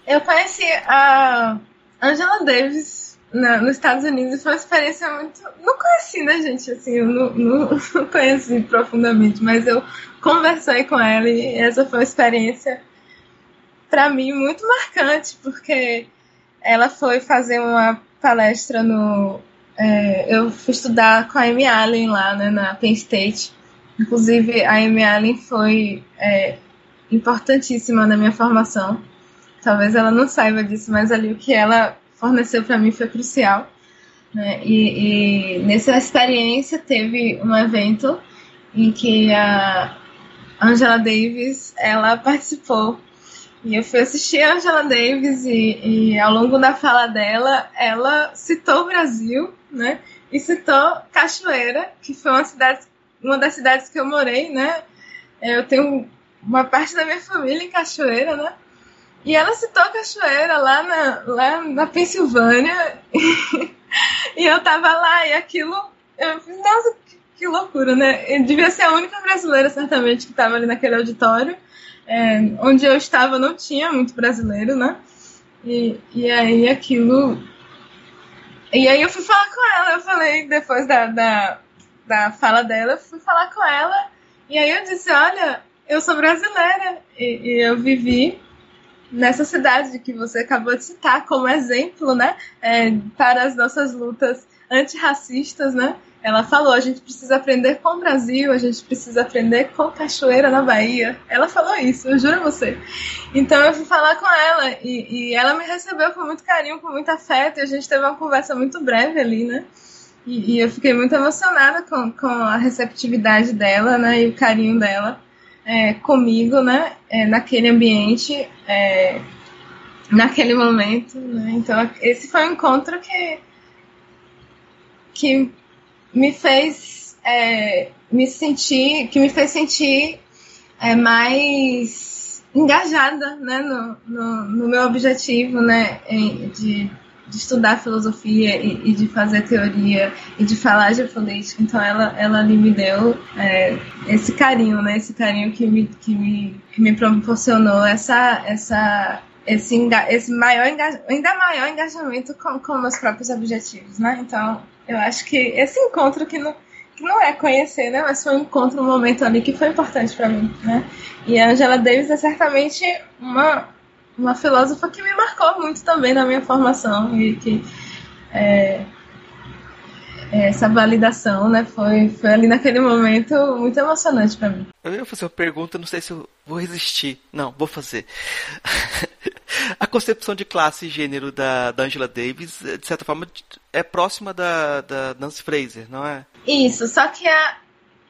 Eu conheci a Angela Davis na, nos Estados Unidos foi uma experiência muito. Não conheci, né, gente? Assim, eu não, não, não conheci profundamente, mas eu conversei com ela e essa foi uma experiência, para mim, muito marcante, porque ela foi fazer uma palestra no. É, eu fui estudar com a Amy Allen lá, né, na Penn State. Inclusive, a Amy Allen foi é, importantíssima na minha formação Talvez ela não saiba disso, mas ali o que ela forneceu para mim foi crucial. Né? E, e nessa experiência teve um evento em que a Angela Davis ela participou e eu fui assistir a Angela Davis e, e, ao longo da fala dela, ela citou o Brasil, né? E citou Cachoeira, que foi uma cidade, uma das cidades que eu morei, né? Eu tenho uma parte da minha família em Cachoeira, né? E ela citou a cachoeira lá na, lá na Pensilvânia. e eu tava lá e aquilo. Eu fiz, nossa, que, que loucura, né? Eu devia ser a única brasileira, certamente, que estava ali naquele auditório. É, onde eu estava não tinha muito brasileiro, né? E, e aí aquilo. E aí eu fui falar com ela, eu falei, depois da, da, da fala dela, eu fui falar com ela. E aí eu disse, olha, eu sou brasileira. E, e eu vivi nessa cidade que você acabou de citar como exemplo, né, é, para as nossas lutas antirracistas, né? Ela falou: a gente precisa aprender com o Brasil, a gente precisa aprender com Cachoeira na Bahia. Ela falou isso, eu juro a você. Então eu fui falar com ela e, e ela me recebeu com muito carinho, com muito afeto, e a gente teve uma conversa muito breve ali, né? E, e eu fiquei muito emocionada com, com a receptividade dela, né? E o carinho dela é, comigo, né, é, naquele ambiente, é, naquele momento, né? Então esse foi um encontro que que me fez é, me sentir, que me fez sentir é, mais engajada, né, no, no, no meu objetivo, né, de de estudar filosofia e, e, de fazer teoria e de falar de política. Então ela, ela ali me deu é, esse carinho, né? Esse carinho que me, que me, que me proporcionou essa, essa, esse, esse maior ainda maior engajamento com, com meus próprios objetivos, né? Então eu acho que esse encontro que não que não é conhecer, né? Mas foi um encontro, um momento ali que foi importante para mim, né? E a Angela Davis é certamente uma uma filósofa que me marcou muito também na minha formação e que é, essa validação, né, foi, foi ali naquele momento muito emocionante para mim. Eu ia fazer uma pergunta, não sei se eu vou resistir. Não, vou fazer. a concepção de classe e gênero da, da Angela Davis, de certa forma, é próxima da, da Nancy Fraser, não é? Isso, só que a,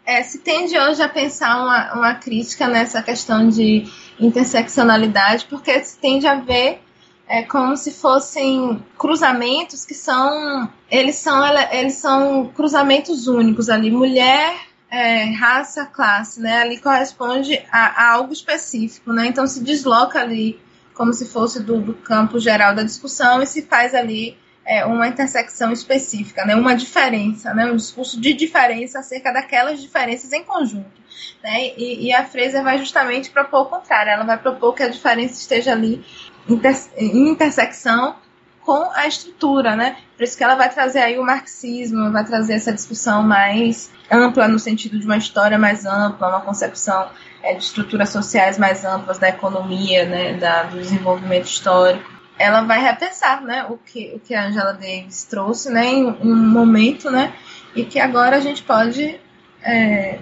é, se tende hoje a pensar uma, uma crítica nessa questão de interseccionalidade, porque se tende a ver é, como se fossem cruzamentos que são eles são eles são cruzamentos únicos ali. Mulher é, raça classe né? Ali corresponde a, a, algo específico né? Então se desloca ali como se fosse do, do campo geral da discussão e se faz ali é, uma intersecção específica, né, uma diferença, né, um discurso de diferença acerca daquelas diferenças em conjunto. Né, e, e a Fraser vai justamente propor o contrário, ela vai propor que a diferença esteja ali inter, em intersecção com a estrutura, né? Por isso que ela vai trazer aí o marxismo, vai trazer essa discussão mais ampla no sentido de uma história mais ampla, uma concepção é, de estruturas sociais mais amplas da economia, né, da, do desenvolvimento histórico ela vai repensar, né, o que, o que a Angela Davis trouxe, né, em um momento, né, e que agora a gente pode é,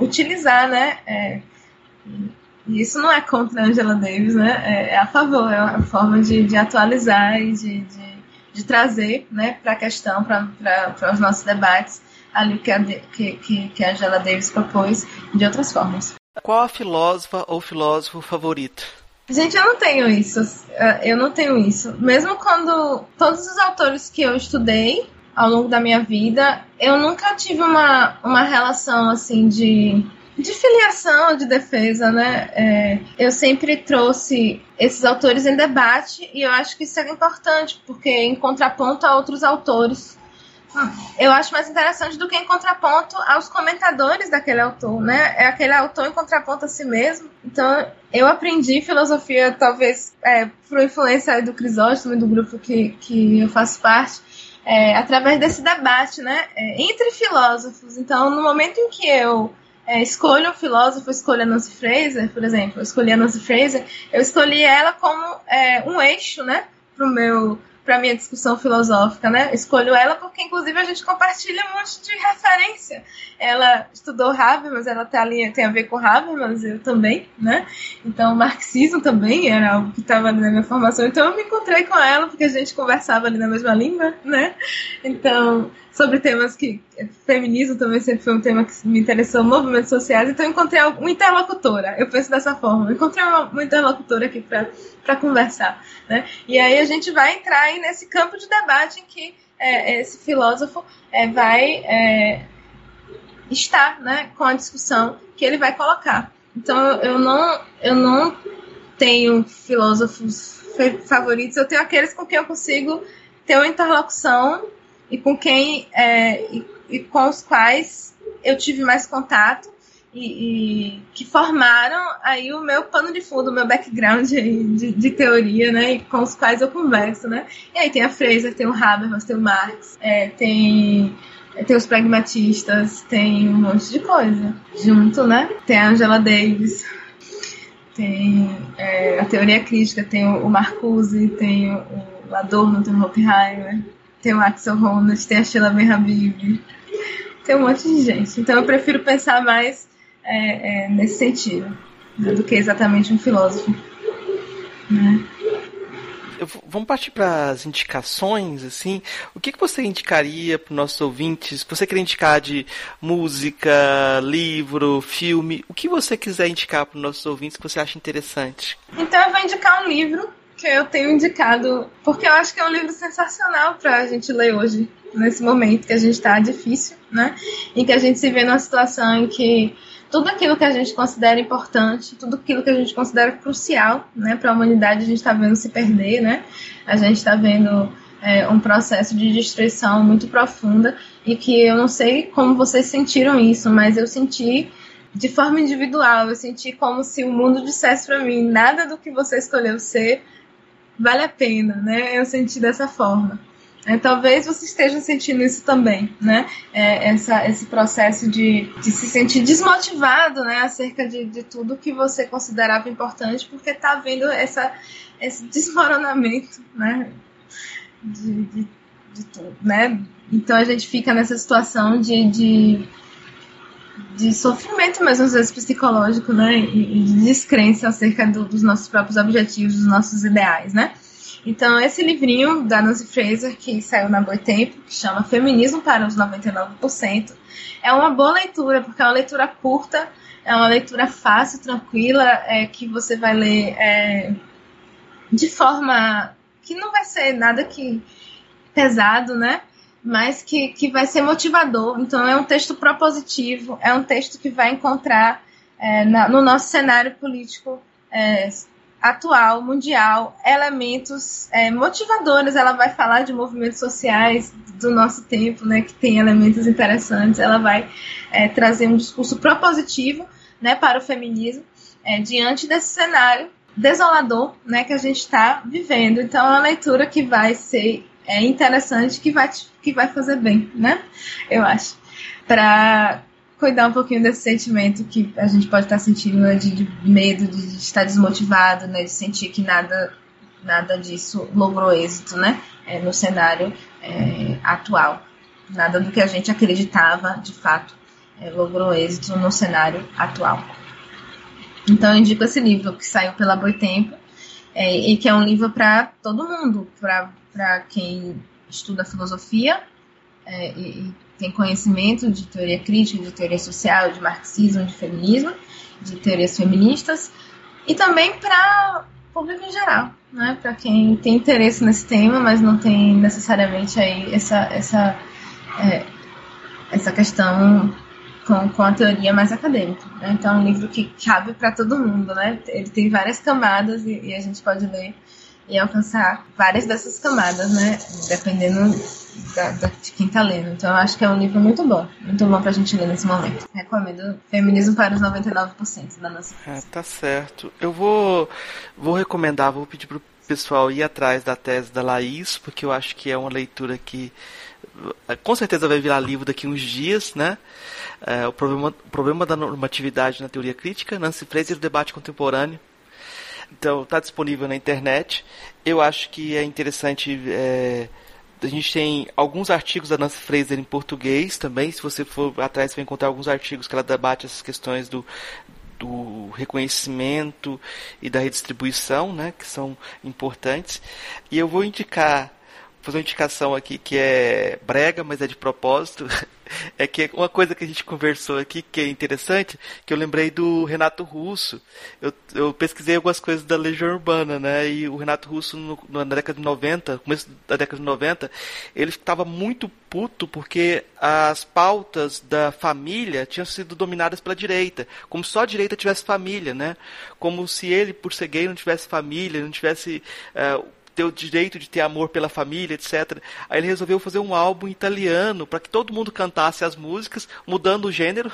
utilizar, né, é, e isso não é contra a Angela Davis, né, é, é a favor, é uma forma de, de atualizar e de, de, de trazer, né, para a questão, para os nossos debates, ali que a, que, que a Angela Davis propôs de outras formas. Qual a filósofa ou filósofo favorito? Gente, eu não tenho isso. Eu não tenho isso. Mesmo quando todos os autores que eu estudei ao longo da minha vida, eu nunca tive uma, uma relação assim de de filiação, de defesa, né? É, eu sempre trouxe esses autores em debate e eu acho que isso é importante, porque em contraponto a outros autores eu acho mais interessante do que em contraponto aos comentadores daquele autor, né? É aquele autor em contraponto a si mesmo. Então, eu aprendi filosofia, talvez é, por influência do Crisóstomo e do grupo que, que eu faço parte, é, através desse debate, né? É, entre filósofos. Então, no momento em que eu é, escolho um filósofo, escolho a Nancy Fraser, por exemplo, eu escolhi a Nancy Fraser, eu escolhi ela como é, um eixo, né? Pro meu para minha discussão filosófica, né? Escolho ela porque, inclusive, a gente compartilha um monte de referência. Ela estudou Habermas, ela tá ali, tem a ver com Habermas, eu também, né? Então, marxismo também era algo que estava na minha formação. Então, eu me encontrei com ela porque a gente conversava ali na mesma língua, né? Então, sobre temas que. Feminismo também sempre foi um tema que me interessou, movimentos sociais, então encontrei uma interlocutora. Eu penso dessa forma, encontrei uma, uma interlocutora aqui para conversar. Né? E aí a gente vai entrar aí nesse campo de debate em que é, esse filósofo é, vai é, estar né, com a discussão que ele vai colocar. Então eu não, eu não tenho filósofos favoritos, eu tenho aqueles com quem eu consigo ter uma interlocução e com quem é, e, e, com os quais eu tive mais contato e, e, que formaram aí o meu pano de fundo, o meu background de, de, teoria, né? E com os quais eu converso, né? E aí tem a Fraser, tem o Habermas, tem o Marx, é, tem tem os pragmatistas, tem um monte de coisa junto, né? Tem a Angela Davis, tem é, a teoria crítica, tem o, Marcuse, tem o, o Adorno, tem o tem o Axel Honneth, tem a Sheila Ben Habib, tem um monte de gente. Então eu prefiro pensar mais é, é, nesse sentido né, do que exatamente um filósofo. Né? Vamos partir para as indicações, assim. O que, que você indicaria para os nossos ouvintes? Você quer indicar de música, livro, filme, o que você quiser indicar para os nossos ouvintes que você acha interessante? Então eu vou indicar um livro que eu tenho indicado, porque eu acho que é um livro sensacional para a gente ler hoje, nesse momento que a gente está difícil, né? Em que a gente se vê numa situação em que tudo aquilo que a gente considera importante, tudo aquilo que a gente considera crucial, né, para a humanidade, a gente está vendo se perder, né? A gente está vendo é, um processo de destruição muito profunda e que eu não sei como vocês sentiram isso, mas eu senti de forma individual, eu senti como se o mundo dissesse para mim nada do que você escolheu ser vale a pena, né? Eu senti dessa forma. É, talvez você esteja sentindo isso também, né? É, essa, esse processo de, de se sentir desmotivado, né? Acerca de, de tudo que você considerava importante, porque está vendo essa, esse desmoronamento, né? De, de, de, tudo, né? Então a gente fica nessa situação de, de, de sofrimento mesmo, às vezes psicológico, né? E, de descrença acerca do, dos nossos próprios objetivos, dos nossos ideais, né? Então, esse livrinho da Nancy Fraser, que saiu na Boitempo, que chama Feminismo para os 99%, é uma boa leitura, porque é uma leitura curta, é uma leitura fácil, tranquila, é, que você vai ler é, de forma que não vai ser nada que pesado, né? Mas que, que vai ser motivador. Então, é um texto propositivo, é um texto que vai encontrar é, na, no nosso cenário político é, atual, mundial, elementos é, motivadores. Ela vai falar de movimentos sociais do nosso tempo, né, que tem elementos interessantes. Ela vai é, trazer um discurso propositivo né, para o feminismo é, diante desse cenário desolador né, que a gente está vivendo. Então, é uma leitura que vai ser é, interessante, que vai, que vai fazer bem, né? Eu acho. Para cuidar um pouquinho desse sentimento que a gente pode estar sentindo né, de, de, medo, de, estar desmotivado, né, de sentir que nada, nada disso logrou êxito, né, é, no cenário é, atual. Nada do que a gente acreditava, de fato, é, logrou êxito no cenário atual. Então, eu indico esse livro que saiu pela Boitempo é, e que é um livro para todo mundo, para quem estuda filosofia é, e, tem conhecimento de teoria crítica, de teoria social, de marxismo, de feminismo, de teorias feministas, e também para público em geral, né? Para quem tem interesse nesse tema, mas não tem necessariamente aí essa essa é, essa questão com, com a teoria mais acadêmica. Né? Então é um livro que cabe para todo mundo, né? Ele tem várias camadas e, e, a gente pode ler e alcançar várias dessas camadas, né? Dependendo da, da, de quem está lendo. Então eu acho que é um livro muito bom, muito bom para a gente ler nesse momento. Recomendo Feminismo para os 99% da nossa. É, tá certo. Eu vou, vou recomendar, vou pedir pro pessoal ir atrás da tese da Laís, porque eu acho que é uma leitura que com certeza vai virar livro daqui uns dias, né? É, o, problema, o problema da normatividade na teoria crítica, Nancy Fraser e o debate contemporâneo. Então, está disponível na internet. Eu acho que é interessante. É, a gente tem alguns artigos da Nancy Fraser em português também. Se você for atrás, você vai encontrar alguns artigos que ela debate essas questões do, do reconhecimento e da redistribuição, né, que são importantes. E eu vou indicar fazer uma indicação aqui que é brega, mas é de propósito. É que uma coisa que a gente conversou aqui que é interessante, que eu lembrei do Renato Russo. Eu, eu pesquisei algumas coisas da Legião Urbana, né? E o Renato Russo, no, na década de 90, começo da década de 90, ele estava muito puto porque as pautas da família tinham sido dominadas pela direita. Como só a direita tivesse família, né? Como se ele, por ser gay, não tivesse família, não tivesse. Uh, ter o direito de ter amor pela família, etc. Aí ele resolveu fazer um álbum italiano para que todo mundo cantasse as músicas, mudando o gênero.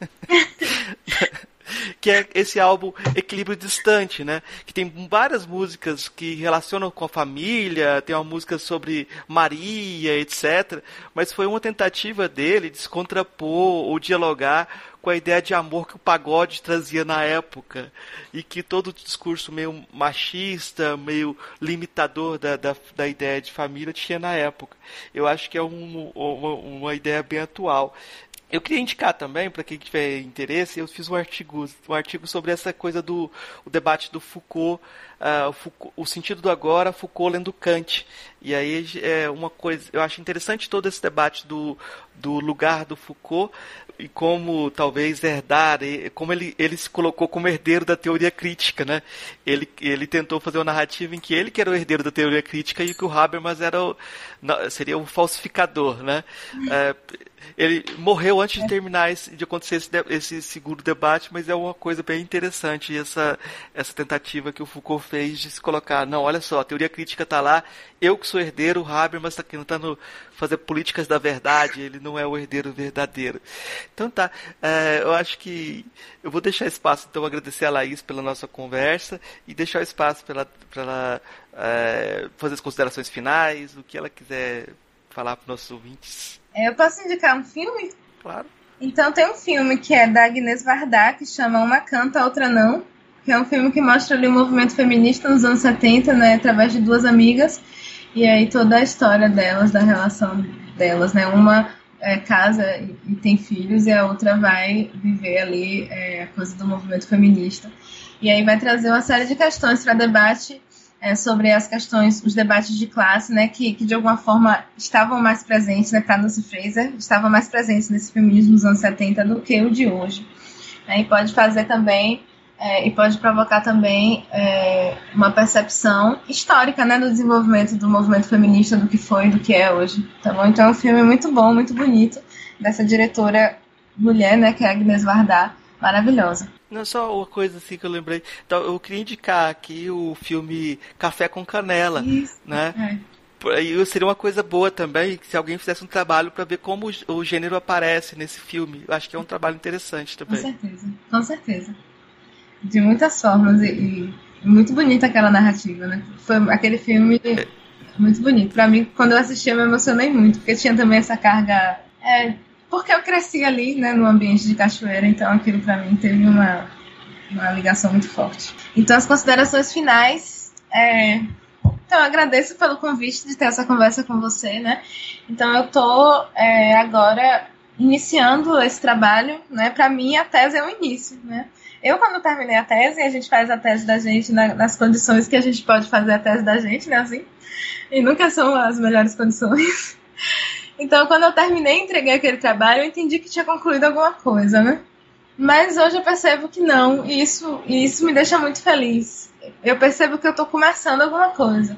que é esse álbum Equilíbrio Distante, né? Que tem várias músicas que relacionam com a família, tem uma música sobre Maria, etc. Mas foi uma tentativa dele de se contrapor ou dialogar com a ideia de amor que o pagode trazia na época e que todo o discurso meio machista, meio limitador da, da, da ideia de família tinha na época. Eu acho que é um, uma, uma ideia bem atual. Eu queria indicar também, para quem tiver interesse, eu fiz um artigo, um artigo sobre essa coisa do o debate do Foucault, uh, o, Foucault, o sentido do agora, Foucault lendo Kant. E aí é uma coisa, eu acho interessante todo esse debate do, do lugar do Foucault e como talvez herdar, como ele, ele se colocou como herdeiro da teoria crítica, né? Ele, ele tentou fazer uma narrativa em que ele que era o herdeiro da teoria crítica e que o Habermas era o, seria o falsificador, né? É, ele morreu antes de terminar esse, de acontecer esse, esse segundo debate, mas é uma coisa bem interessante essa, essa tentativa que o Foucault fez de se colocar, não, olha só, a teoria crítica está lá, eu que sou herdeiro, o Habermas está tentando fazer políticas da verdade, ele não é o herdeiro verdadeiro. Então tá, é, eu acho que eu vou deixar espaço, então, agradecer a Laís pela nossa conversa e deixar espaço para ela, é, fazer as considerações finais, o que ela quiser falar para os nossos ouvintes. É, eu posso indicar um filme? Claro. Então tem um filme que é da Agnes Varda, que chama Uma Canta, a Outra Não, que é um filme que mostra ali o movimento feminista nos anos 70, né, através de duas amigas, e aí toda a história delas, da relação delas, né, uma é, casa e, tem filhos, e a outra vai viver ali é, a coisa do movimento feminista. E aí vai trazer uma série de questões para debate é, sobre as questões, os debates de classe, né, que, que de alguma forma estavam mais presentes, né, para Nancy Fraser, estavam mais presentes nesse feminismo dos anos 70 do que o de hoje. Né, e pode fazer também, é, e pode provocar também é, uma percepção histórica, né, do desenvolvimento do movimento feminista, do que foi, do que é hoje. Tá bom? Então é um filme muito bom, muito bonito, dessa diretora mulher, né, que é Agnes Varda, maravilhosa. Não, só uma coisa assim que eu lembrei. Então, eu queria indicar aqui o filme Café com Canela, Isso, né? É. seria uma coisa boa também se alguém fizesse um trabalho para ver como o gênero aparece nesse filme. Eu acho que é um trabalho interessante também. Com certeza, com certeza. De muitas formas e, e muito bonita aquela narrativa, né? Foi aquele filme é. muito bonito. Para mim, quando eu assisti, eu me emocionei muito, porque tinha também essa carga é, porque eu cresci ali, né, no ambiente de cachoeira, então aquilo para mim teve uma, uma ligação muito forte. Então, as considerações finais. É... Então, eu agradeço pelo convite de ter essa conversa com você, né? Então, eu tô é, agora iniciando esse trabalho, né? Para mim, a tese é o início, né? Eu, quando terminei a tese, a gente faz a tese da gente na, nas condições que a gente pode fazer a tese da gente, né? Assim, e nunca são as melhores condições. Então, quando eu terminei e entreguei aquele trabalho, eu entendi que tinha concluído alguma coisa, né? Mas hoje eu percebo que não, e isso, e isso me deixa muito feliz. Eu percebo que eu estou começando alguma coisa.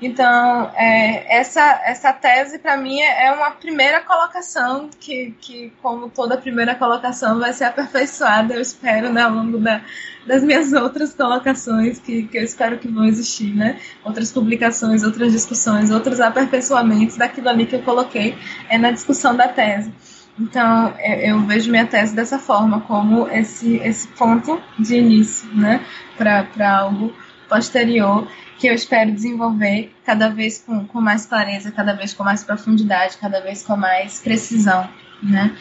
Então, é, essa, essa tese, para mim, é uma primeira colocação que, que, como toda primeira colocação, vai ser aperfeiçoada, eu espero, né, ao longo da, das minhas outras colocações, que, que eu espero que vão existir, né? Outras publicações, outras discussões, outros aperfeiçoamentos daquilo ali que eu coloquei é na discussão da tese. Então, é, eu vejo minha tese dessa forma, como esse, esse ponto de início, né, para algo posterior que eu espero desenvolver cada vez com, com mais clareza, cada vez com mais profundidade, cada vez com mais precisão, né?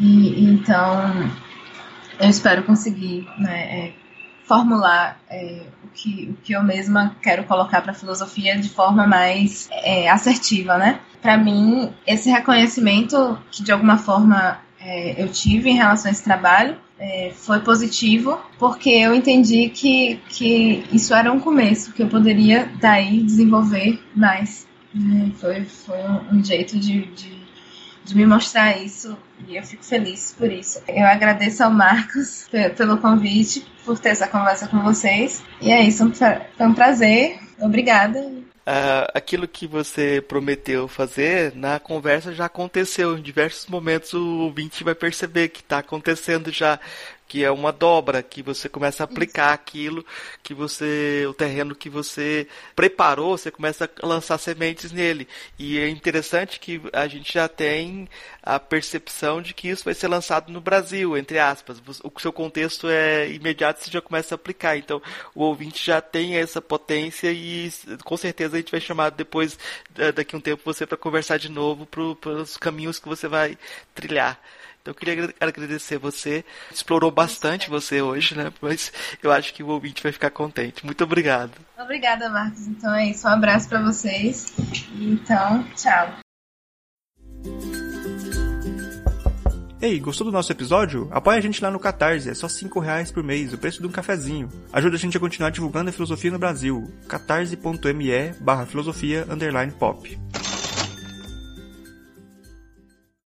E, então, eu espero conseguir né, é, formular é, o, que, o que eu mesma quero colocar para a filosofia de forma mais é, assertiva, né? Para mim, esse reconhecimento que de alguma forma é, eu tive em relação a esse trabalho é, foi positivo, porque eu entendi que, que isso era um começo, que eu poderia daí desenvolver mais. Né? Foi, foi um, jeito de, de, de, me mostrar isso e eu fico feliz por isso. Eu agradeço ao Marcos pelo convite, por ter essa conversa com vocês. E é isso, foi um prazer. Obrigada uh, aquilo que você prometeu fazer na conversa já aconteceu. Em diversos momentos o ouvinte vai perceber que está acontecendo já que é uma dobra, que você começa a aplicar aquilo que você, o terreno que você preparou, você começa a lançar sementes nele. E é interessante que a gente já tem a percepção de que isso vai ser lançado no Brasil, entre aspas. O seu contexto é imediato, você já começa a aplicar. Então, o ouvinte já tem essa potência e com certeza a gente vai chamar depois, daqui a um tempo, você para conversar de novo para os caminhos que você vai trilhar. Então eu queria agradecer você. Explorou bastante você hoje, né? Mas eu acho que o ouvinte vai ficar contente. Muito obrigado. Obrigada, Marcos. Então é isso. Um abraço para vocês. Então, tchau. Ei, gostou do nosso episódio? Apoie a gente lá no Catarse, é só 5 reais por mês, o preço de um cafezinho. Ajuda a gente a continuar divulgando a filosofia no Brasil. catarse.me barra filosofia underline pop.